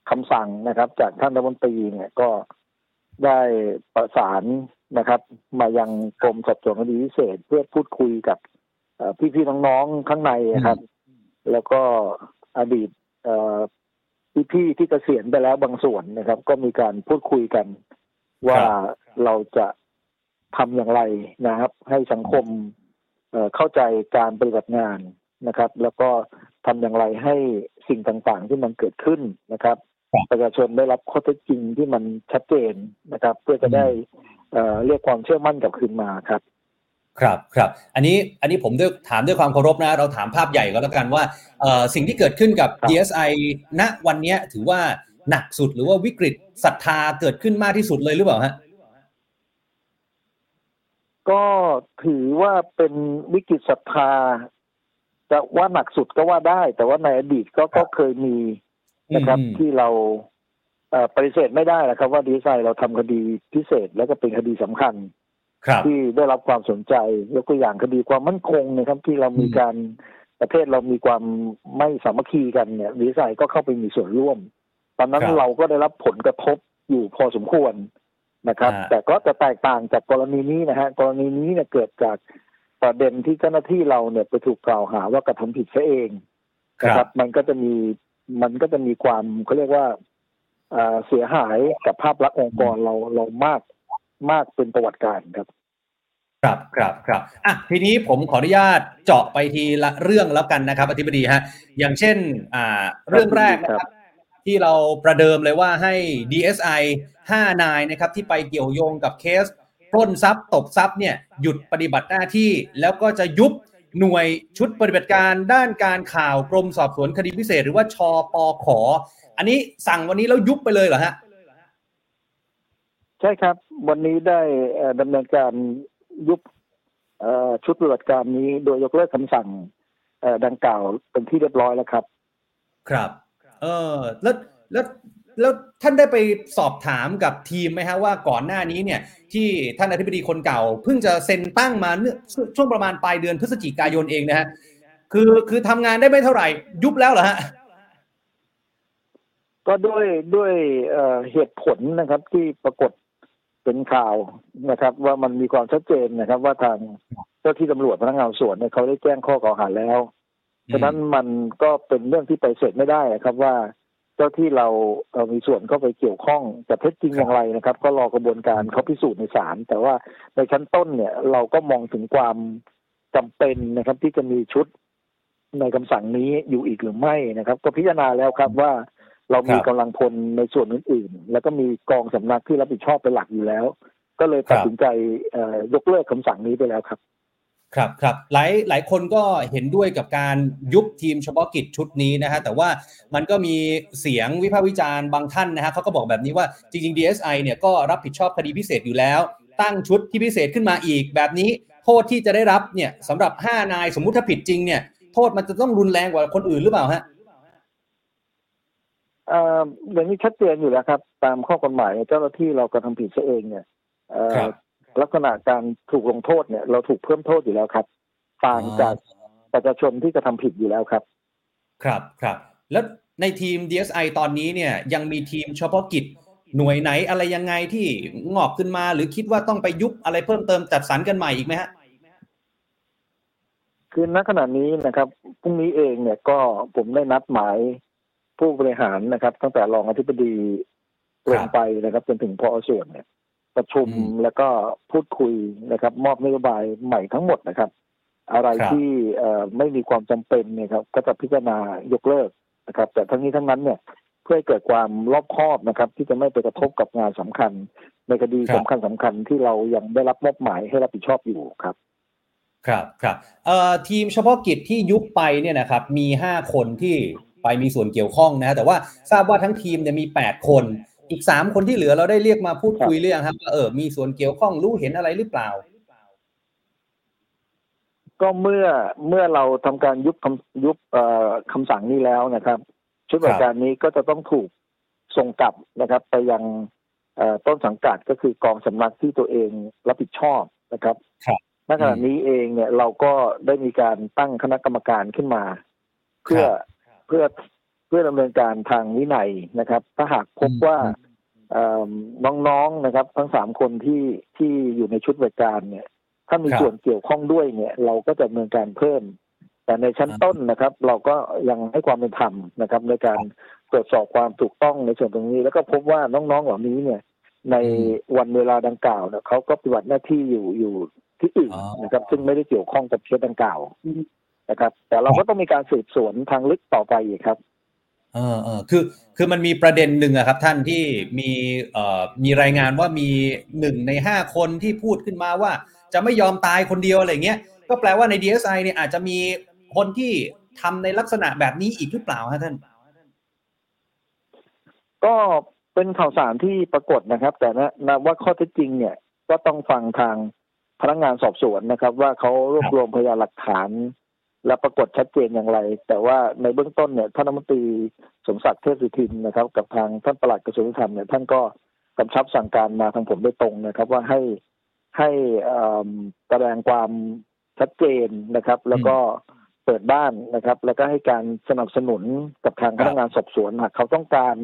คำสั่งนะครับ จากท่านรัฐมนตรีเนี่ยก็ได้ประสานนะครับ มายังกรมสอบสวนคดีพิเศษเพื่อพูดคุยกับ พี่ๆน้องๆข้างในครับ แล้วก็อดีตพี่ๆที่เกษียณไปแล้วบางส่วนนะครับ ก็มีการพูดคุยกัน ว่าเราจะทำอย่างไรนะครับ ให้สังคมเข้าใจการปฏิบัติงานนะครับ แล้วก็ทำอย่างไรให้สิ่งต่างๆที่มันเกิดขึ้นนะครับครับประชาชนได้รับข้อเท็จจริงที่มันชัดเจนนะครับ เพื่อจะได้เอ่อเรียกความเชื่อมั่นกลับคืนมาครับ ครับครับอันนี้อันนี้ผมด้วยถามด้วยความเคารพนะเราถามภาพใหญ่ก็แล้วกันว่าเอ่อสิ่งที่เกิดขึ้นกับครับ DSI ณวันเนี้ยถือว่าหนักสุดหรือว่าวิกฤตศรัทธาเกิดขึ้นมากที่สุดเลยหรือเปล่าฮะก็ถือว่าเป็นวิกฤตศรัทธาจะว่าหนักสุดก็ว่าได้ แต่ว่าในอดีตก็ครัก็บเคยมีนะครับอืมที่เราเอ่อปฏิเสธไม่ได้นะครับ ว่าดีไซน์เราทำคดีพิเศษแล้วก็เป็นคดีสำคัญครับ ที่ได้รับความสนใจยกตัวอย่างคดีความมั่นคงนะครับที่เรามีอืมการประเทศเรามีความไม่สามัคคีกันเนี่ยดีไซน์ก็เข้าไปมีส่วนร่วม ตอนนั้นครับเราก็ได้รับผลกระทบอยู่พอสมควรนะครับอ่าแต่ก็จะแตกต่างจากกรณีนี้นะฮะกรณีนี้เนี่ยเกิดจากประเด็นที่เจ้าหน้าที่เราเนี่ยไปถูกกล่าวหาว่ากระทำผิดซะเองคนะรัครับบมันก็จะมีมันก็จะมีความเขาเรียกว่าเอ่อเสียหายกับภาพลักษณ์องค์กรเราเรามาก มากเป็นประวัติการครับ ครับครับครับอะทีนี้ผมขออนุญาตเจาะไปทีละเรื่องแล้วกันนะครับ อธิบดีฮะอย่างเช่นอ่าเรื่องแรกนะครับ ที่เราประเดิมเลยว่าให้ DSI 5นายนะครับ ที่ไปเกี่ยวโยงกับเคสปล้นทรัพย์ตบทรัพย์เนี่ยหยุดปฏิบัติหน้าที่ แล้วก็จะยุบหน่วยชุดปฏิบัติการด้านการข่าวกรมสอบสวนคดีพิเศษ หรือว่าชอปอขอ อันนี้สั่งวันนี้แล้วยุบไปเลยเหรอฮะ ใช่ครับ วันนี้ได้เอ่อดำเนินการยุบเอ่อชุดปฏิบัติการนี้ โดยยกเลิกคำสั่งเอ่อดังกล่าวเป็นที่เรียบร้อยแล้วครับ ครับ เออแล้วแล้วแล้วท่านได้ไปสอบถามกับทีมไหมฮะว่าก่อนหน้านี้เนี่ย ที่ท่านอธิบดีคนเก่า เพิ่งจะเซ็นตั้งมาเนื่อช่วงประมาณปลายเดือนพฤศจิกายนเองนะฮะคือคือทำงานได้ไม่เท่าไหร่ ยุบแล้วเหรอฮะก็ด้วยด้วยเอ่อเหตุผลนะครับที่ปรากฏ เป็นข่าวนะครับ ว่ามันมีความชัดเจนนะครับ ว่าทางเจ้าที่ตำรวจพนักงานสอบสวนเนี่ยเขาได้แจ้งข้อกล่าวหาแล้วฉะนั้นมันก็เป็นเรื่องที่ไปเสร็จไม่ได้นะครับว่าเจ้าที่เราเอ่อมีส่วนเข้าไปเกี่ยวข้องแต่เท็จจริงอย่างไรนะครับ ก็รอกระบวนการเขาพิสูจน์ในศาลแต่ว่าในชั้นต้นเนี่ย เราก็มองถึงความจำเป็นนะครับ ที่จะมีชุดในคำสั่งนี้อยู่อีกหรือไม่นะครับ ก็พิจารณาแล้วครับว่า เรามีครับกำลังพลในส่วนอื่นๆ แล้วก็มีกองสำนักที่รับผิดชอบเป็นหลักอยู่แล้ว ก็เลยตัดครับสินใจเอ่อยกเลิกคำสั่งนี้ไปแล้วครับ ครับครับหลายหลายคนก็เห็นด้วยกับการยุบทีมเฉพาะกิจชุดนี้นะฮะแต่ว่ามันก็มีเสียงวิพากษ์วิจารณ์บางท่านนะฮะเขาก็บอกแบบนี้ว่าจริงๆ DSI เนี่ยก็รับผิดชอบคดีพิเศษอยู่แล้ว ตั้งชุดที่พิเศษขึ้นมาอีกแบบนี้โทษที่จะได้รับเนี่ยสำหรับ 5 นายสมมุติถ้าผิดจริงเนี่ยโทษมันจะต้องรุนแรงกว่าคนอื่นหรือเปล่าฮะ เอ่ออย่างนี้ชัดเจนอยู่แล้วครับ ตามข้อกฎหมายเจ้าหน้าที่เรากระทำผิดซะเองเนี่ยเอ่อครับลักษณะการถูกลงโทษเนี่ย เราถูกเพิ่มโทษอยู่แล้วครับต่างจากประชาชนที่กระทำผิดอยู่แล้วครับ ครับครับ แล้วในทีม DSI ตอนนี้เนี่ย ยังมีทีมเฉพาะกิจหน่วยไหนอะไรยังไงที่งอกขึ้นมา หรือคิดว่าต้องไปยุบอะไรเพิ่มเติมจัดสรรกันใหม่อีกไหมฮะคือณขณะนี้นะครับพรุ่งนี้เองเนี่ยก็ผมได้นัดหมาย ผู้บริหารนะครับ ตั้งแต่รองอธิบดีลงไปนะครับ จนถึงพอส่วนเนี่ยประชุมอืมแล้วก็พูดคุยนะครับ มอบนโยบายใหม่ทั้งหมดนะครับ อะไรครับที่เอ่อไม่มีความจำเป็นเนี่ยครับ ก็จะพิจารณายกเลิกนะครับ แต่ทั้งนี้ทั้งนั้นเนี่ยเพื่อให้เกิดความรอบคอบนะครับ ที่จะไม่ไปกระทบกับงานสำคัญ ในคดีครับสำคัญสำคัญที่เรายังได้รับมอบหมายให้รับผิดชอบอยู่ครับครับครับเอ่อทีมเฉพาะกิจที่ยุบไปเนี่ยนะครับ มี 5 คนที่ ไปมีส่วนเกี่ยวข้องนะแต่ว่าทราบว่าทั้งทีมเนี่ยมี 8 คน อีก 3 คนที่เหลือเราได้เรียกมาพูดคุยเรื่องครับว่าเออมีส่วนเกี่ยวข้องรู้เห็นอะไรหรือเปล่า ก็เมื่อเมื่อเราทำการยุบคำยุบเอ่อคำสั่งนี้แล้วนะครับ ชุดบริการนี้ก็จะต้องถูกส่งกลับนะครับ ไปยังเอ่อต้นสังกัดก็คือกองสำนักที่ตัวเองรับผิดชอบนะครับครับณขณะนี้เองเนี่ยเราก็ได้มีการตั้งคณะกรรมการขึ้นมา เพื่อครับ เพื่อเพื่อดำเนินการทางวินัยนะครับ ถ้าหากพบว่าเอ่อน้องๆนะครับ ทั้งสามคนที่ที่อยู่ในชุดบริการเนี่ย ถ้ามีครับส่วนเกี่ยวข้องด้วยเนี่ย เราก็จะดำเนินการเพิ่ม แต่ในชั้นต้นนะครับ เราก็ยังให้ความเป็นธรรมนะครับ ในการตรวจสอบความถูกต้องในส่วนตรงนี้ แล้วก็พบว่าน้องๆเหล่านี้เนี่ย ในวันเวลาดังกล่าวเนี่ยเขาก็ปฏิบัติหน้าที่อยู่อยู่ที่อื่นอ๋อนะครับ ซึ่งไม่ได้เกี่ยวข้องกับเคสดังกล่าว นะครับ แต่เราก็ต้องมีการสืบสวนทางลึกต่อไปอีกครับเออเออคือคือมันมีประเด็นหนึ่งอะครับท่านที่มีเอ่อมีรายงานว่ามีหนึ่งในห้าคนที่พูดขึ้นมาว่า จะไม่ยอมตายคนเดียวอะไรเงี้ยก็แปลว่าใน DSI เนี่ยอาจจะมีคนที่ทำในลักษณะแบบนี้อีกหรือเปล่าฮะท่าน ก็เป็นข่าวสารที่ปรากฏนะครับ แต่นะนะว่าข้อเท็จจริงเนี่ยก็ต้องฟังทางพนักงานสอบสวนนะครับ ว่าเขารวบรวมพยานหลักฐาน และปรากฏชัดเจนอย่างไร แต่ว่าในเบื้องต้นเนี่ยท่านรัฐมนตรีสมศักดิ์เทพสุทินนะครับ กับทางท่านปลัดกระทรวงยุติธรรมเนี่ยท่านก็กำชับสั่งการมาทางผมโดยตรงนะครับ ว่าให้ให้เอิ่มแสดงความชัดเจนนะครับ แล้วก็เปิดบ้านนะครับ แล้วก็ให้การสนับสนุนกับทางพนักงานสอบสวนหากเขาต้องการ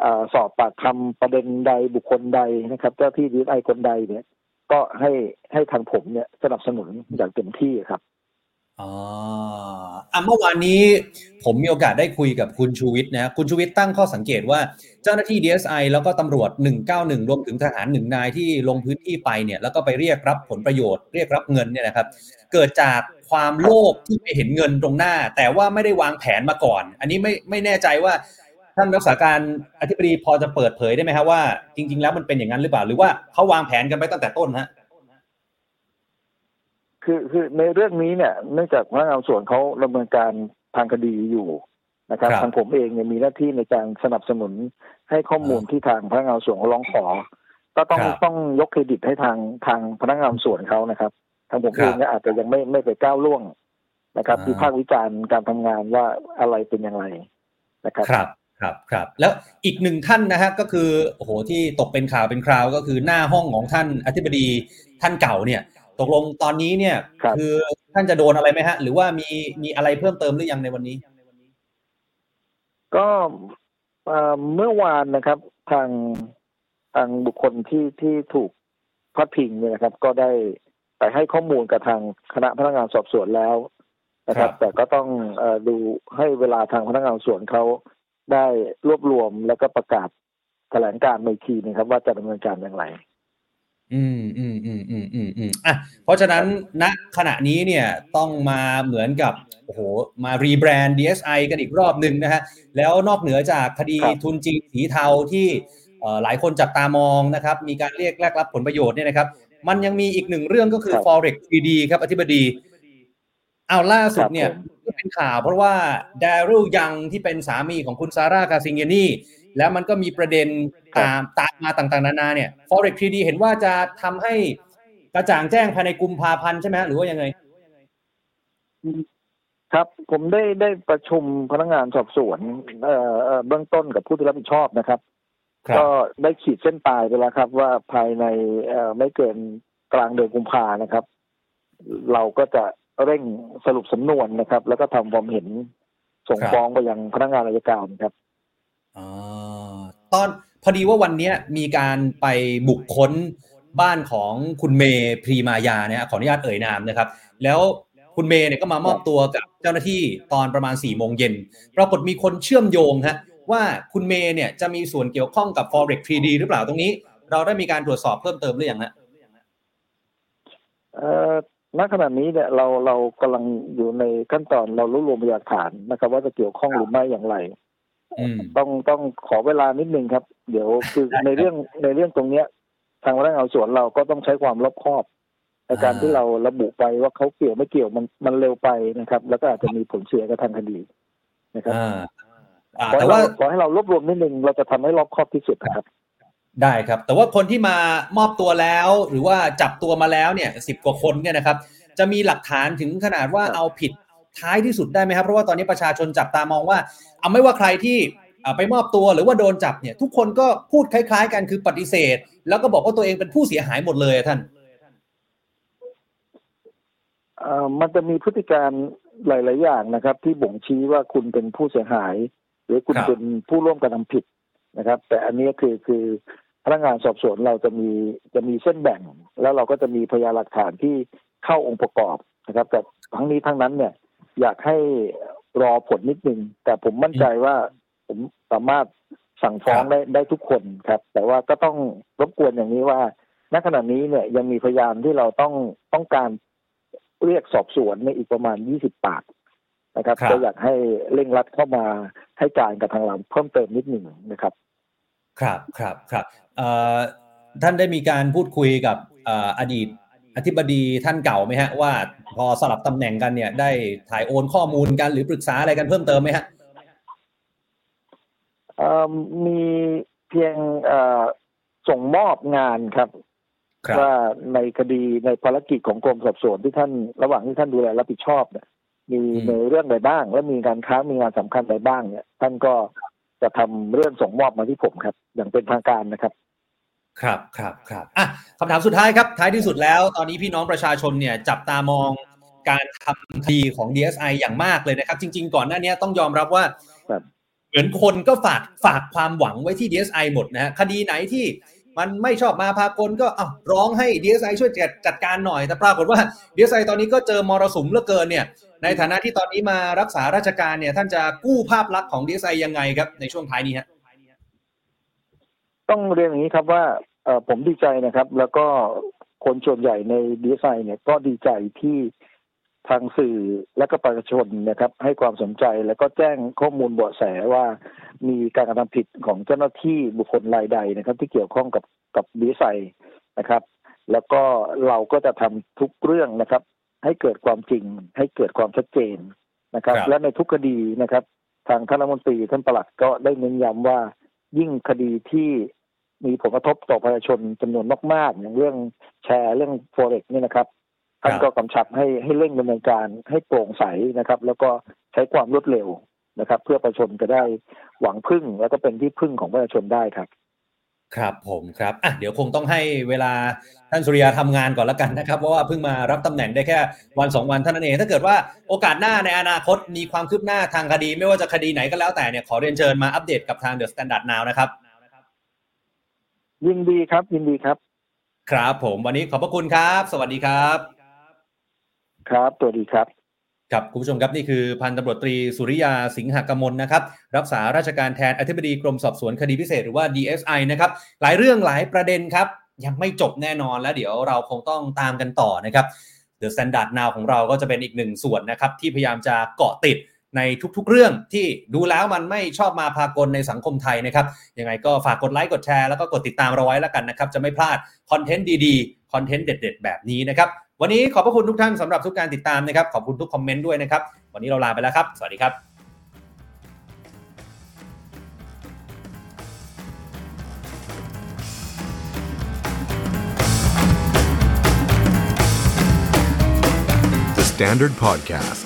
เอ่อสอบปากคำประเด็นใดบุคคลใดนะครับ เจ้าที่ดีไอคนใดเนี่ย ก็ให้ให้ทางผมเนี่ยสนับสนุนอย่างเต็มที่ครับ อ๋ออะเมื่อวานนี้ผมมีโอกาสได้คุยกับคุณชูวิทย์นะคุณชูวิทย์ตั้งข้อสังเกตว่าเจ้าหน้าที่ DSI แล้วก็ตำรวจ 191 รวมถึงทหารหนึ่งนายที่ลงพื้นที่ไปเนี่ยแล้วก็ไปเรียกรับผลประโยชน์เรียกรับเงินเนี่ยนะครับ เกิดจากความโลภที่ไม่เห็นเงินตรงหน้า แต่ว่าไม่ได้วางแผนมาก่อน อันนี้ไม่ไม่แน่ใจว่าท่านรักษาการอธิบดีพอจะเปิดเผยได้ไหมครับว่า จริง ๆ แล้วมันเป็นอย่างนั้นหรือเปล่า หรือว่าเขาวางแผนกันไปตั้งแต่ต้นฮะ คือคือในเรื่องนี้เนี่ยเนื่องจากพนักงานสอบสวนเขาดำเนินการทางคดีอยู่นะครับครับทางผมเองเนี่ยมีหน้าที่ในการสนับสนุนให้ข้อมูลที่ทางพนักงานสอบสวนเขาร้องขอ ก็ต้องครับต้องยกเครดิตให้ทางทางพนักงานสอบสวนเขานะครับ ทางผมครับเองเนี่ยอาจจะยังไม่ไม่ไปก้าวล่วงนะครับอ่าวิพากษ์วิจารณ์การทำงานว่าอะไรเป็นอย่างไรนะครับครับครับครับแล้วอีกหนึ่งท่านนะฮะก็คือโอ้โหที่ตกเป็นข่าวเป็นคราวก็คือหน้าห้องของท่านอธิบดีท่านเก่าเนี่ย ตกลงตอนนี้เนี่ยครับอท่านจะโดนอะไรไหมฮะ หรือว่ามีมีอะไรเพิ่มเติมหรือยังในวันนี้ ก็เอ่อเมื่อวานนะครับ ทางทางบุคคลที่ที่ถูกพัดพิงเนี่ยนะครับ ก็ได้ไปให้ข้อมูลกับทางคณะพนักงานสอบสวนแล้วนะครับครับแต่ก็ต้องเออดูให้เวลาทางพนักงานสอบสวนเขาได้รวบรวมแล้วก็ประกาศแถลงการณ์ในทีนะครับ ว่าจะดำเนินการอย่างไร อืมอืมอืมอืมอืมอืมอะเพราะฉะนั้นณขณะนี้เนี่ยต้องมาเหมือนกับโอ้โหมารีแบรนด์ DSI กันอีกรอบหนึ่งนะฮะแล้วนอกเหนือจากคดีทุนจีนสีเทาที่หลายคนจับตามองนะครับ มีการเรียกแลกรับผลประโยชน์เนี่ยนะครับ มันยังมีอีกหนึ่งเรื่องก็คือครับ forex 3D ครับอธิบดีเอาล่าสุดเนี่ยเป็นข่าวเพราะว่าดาริลยังที่เป็นสามีของคุณซาร่าคาซิงเกนี่แล้วมันก็มีประเด็น ตามตามมาต่างๆ นานาเนี่ย forex 3D เห็นว่าจะทำให้กระจ่างแจ้งภายในกุมภาพันธ์ใช่ไหมฮะหรือว่ายังไง ครับผมได้ได้ประชุมพนักงานสอบสวนเอ่อเอ่อเบื้องต้นกับผู้ที่รับผิดชอบนะครับก็ได้ขีดเส้นตายไปแล้วครับ ว่าภายในเอ่อไม่เกินกลางเดือนกุมภานะครับ เราก็จะเร่งสรุปสำนวนนะครับ แล้วก็ทำความเห็นส่งครับฟ้องไปยังพนักงานอัยการครับอ๋อตอน พอดีว่าวันนี้มีการไปบุกค้นบ้านของคุณเมย์พรีมายาเนี่ยขออนุญาตเอ่ยนามนะครับ แล้วคุณเมย์เนี่ยก็มามอบตัวกับเจ้าหน้าที่ตอนประมาณ4ี่โมงเย็นปรากฏมีคนเชื่อมโยงฮะว่าคุณเมย์เนี่ยจะมีส่วนเกี่ยวข้องกับ forex 3D หรือเปล่าตรงนี้ เราได้มีการตรวจสอบเพิ่มเติมหรือยังฮะณขณะนี้เนี่ยเราเรากำลังอยู่ในขั้นตอนเรารวบรวมพยานฐานนะครับ ว่าจะเกี่ยวข้องหรือไม่อย่างไร ต้องต้องขอเวลานิดนึงครับ เดี๋ยวคือในเรื่องในเรื่องตรงเนี้ย ทางพนักงานสอบสวนเราก็ต้องใช้ความรอบคอบในการอ่าที่เราระบุไปว่าเขาเกี่ยวไม่เกี่ยวมันมันเร็วไปนะครับ แล้วก็อาจจะมีผลเสียกับทางคดีนะครับอ่าอ่าขอแต่ให้ว่าเราขอให้เรารวบรวมนิดนึงเราจะทำให้รอบคอบที่สุดนะครับ ได้ครับ แต่ว่าคนที่มามอบตัวแล้ว หรือว่าจับตัวมาแล้วเนี่ยสิบกว่าคนเนี่ยนะครับ จะมีหลักฐานถึงขนาดว่าครับเอาผิด ท้ายที่สุดได้ไหมครับ เพราะว่าตอนนี้ประชาชนจับตามองว่า เอาไม่ว่าใครที่อ่าไปมอบตัวหรือว่าโดนจับเนี่ย ทุกคนก็พูดคล้าย ๆ กันคือปฏิเสธ แล้วก็บอกว่าตัวเองเป็นผู้เสียหายหมดเลยอะท่านเอ่อมันจะมีพฤติการหลาย ๆ อย่างนะครับ ที่บ่งชี้ว่าคุณเป็นผู้เสียหาย หรือคุณครับเป็นผู้ร่วมกระทำผิดนะครับ แต่อันนี้คือคือพนักงานสอบสวนเราจะมีจะมีเส้นแบ่ง แล้วเราก็จะมีพยานหลักฐานที่เข้าองค์ประกอบนะครับ แต่ทั้งนี้ทั้งนั้นเนี่ย อยากให้รอผลนิดนึง แต่ผมมั่นใจว่าผมสามารถสั่งฟ้องครับได้ได้ทุกคนครับ แต่ว่าก็ต้องรบกวนอย่างนี้ว่าณขณะนี้เนี่ยยังมีพยานที่เราต้องต้องการเรียกสอบสวนในยอีกประมาณ 20 ปากนะครับครับก็อยากให้เร่งรัดเข้ามาให้การกับทางเราเพิ่มเติมนิดหนึ่งนะครับ ครับครับครับเอ่อท่านได้มีการพูดคุยกับเอ่ออดีต อธิบดีท่านเก่าไหมฮะว่าพอสลับตำแหน่งกันเนี่ย ได้ถ่ายโอนข้อมูลกันหรือปรึกษาอะไรกันเพิ่มเติมไหมฮะเอ่อมีเพียงเอ่อส่งมอบงานครับครับว่าในคดีในภารกิจของกรมสอบสวนที่ท่านระหว่างที่ท่านดูแลรับผิดชอบเนี่ยมีในเรื่องใดบ้าง และมีการค้างมีงานสำคัญใดบ้างเนี่ย ท่านก็จะทำเรื่องส่งมอบมาที่ผมครับ อย่างเป็นทางการนะครับ ครับครับครับอะคำถามสุดท้ายครับท้ายที่สุดแล้ว ตอนนี้พี่น้องประชาชนเนี่ยจับตามองการทำคดีของ DSI อย่างมากเลยนะครับ จริง ๆ ก่อนหน้านี้ต้องยอมรับว่าครับเหมือนคนก็ฝากฝากความหวังไว้ที่ DSI หมดนะฮะคดีไหนที่มันไม่ชอบมาพากลก็อ้าวร้องให้ DSI ช่วยจัดจัดการหน่อย แต่ปรากฏว่า DSI ตอนนี้ก็เจอมรสุมเหลือเกินเนี่ย ในฐานะที่ตอนนี้มารักษาราชการเนี่ย ท่านจะกู้ภาพลักษณ์ของ DSI ยังไงครับในช่วงท้ายนี้ฮะ ต้องเรียนอย่างนี้ครับว่าเอ่อผมดีใจนะครับ แล้วก็คนส่วนใหญ่ในดีไซน์เนี่ยก็ดีใจที่ทางสื่อและก็ประชาชนนะครับ ให้ความสนใจแล้วก็แจ้งข้อมูลเบาะแสว่ามีการกระทำผิดของเจ้าหน้าที่บุคคลรายใดนะครับ ที่เกี่ยวข้องกับกับดีไซน์นะครับ แล้วก็เราก็จะทำทุกเรื่องนะครับ ให้เกิดความจริง ให้เกิดความชัดเจนนะครับครับและในทุกคดีนะครับ ทางท่านรัฐมนตรีท่านปลัดก็ได้เน้นย้ำว่ายิ่งคดีที่ มีผลกระทบต่อประชาชนจำนวนมากๆ อย่างเรื่องแชร์เรื่อง forex เนี่ยนะครับท่านก็กำชับให้ให้เร่งดำเนินการให้โปร่งใสนะครับ แล้วก็ใช้ความรวดเร็วนะครับ เพื่อประชาชนจะได้หวังพึ่งแล้วก็เป็นที่พึ่งของประชาชนได้ครับ ครับผมครับอะเดี๋ยวคงต้องให้เวลาท่านสุริยาทำงานก่อนแล้วกันนะครับ เพราะว่าเพิ่งมารับตำแหน่งได้แค่วันสองวันเท่านั้นเอง ถ้าเกิดว่าโอกาสหน้าในอนาคตมีความคืบหน้าทางคดี ไม่ว่าจะคดีไหนก็แล้วแต่เนี่ยขอเรียนเชิญมาอัปเดตกับทาง The Standard Now นะครับ ยินดีครับ ยินดีครับ ครับผมวันนี้ขอบพระคุณครับ สวัสดีครับ ครับสวัสดีครับครับคุณผู้ชมครับนี่คือพันตำรวจตรีสุริยาสิงหกมลนะครับรักษาราชการแทนอธิบดีกรมสอบสวนคดีพิเศษหรือว่า DSI นะครับหลายเรื่องหลายประเด็นครับยังไม่จบแน่นอนแล้วเดี๋ยวเราคงต้องตามกันต่อนะครับ The Standard Now ของเราก็จะเป็นอีกหนึ่งส่วนนะครับที่พยายามจะเกาะติด ในทุกๆเรื่องที่ดูแล้วมันไม่ชอบมาพากลในสังคมไทยนะครับยังไงก็ฝากกดไลค์กดแชร์แล้วก็กดติดตามเราไว้แล้วกันนะครับจะไม่พลาดคอนเทนต์ดีๆคอนเทนต์เด็ด ๆ แบบนี้นะครับวันนี้ขอบพระคุณทุกท่านสำหรับทุกการติดตามนะครับ ขอบคุณทุกคอมเมนต์ด้วยนะครับ วันนี้เราลาไปแล้วครับ สวัสดีครับ The Standard Podcast,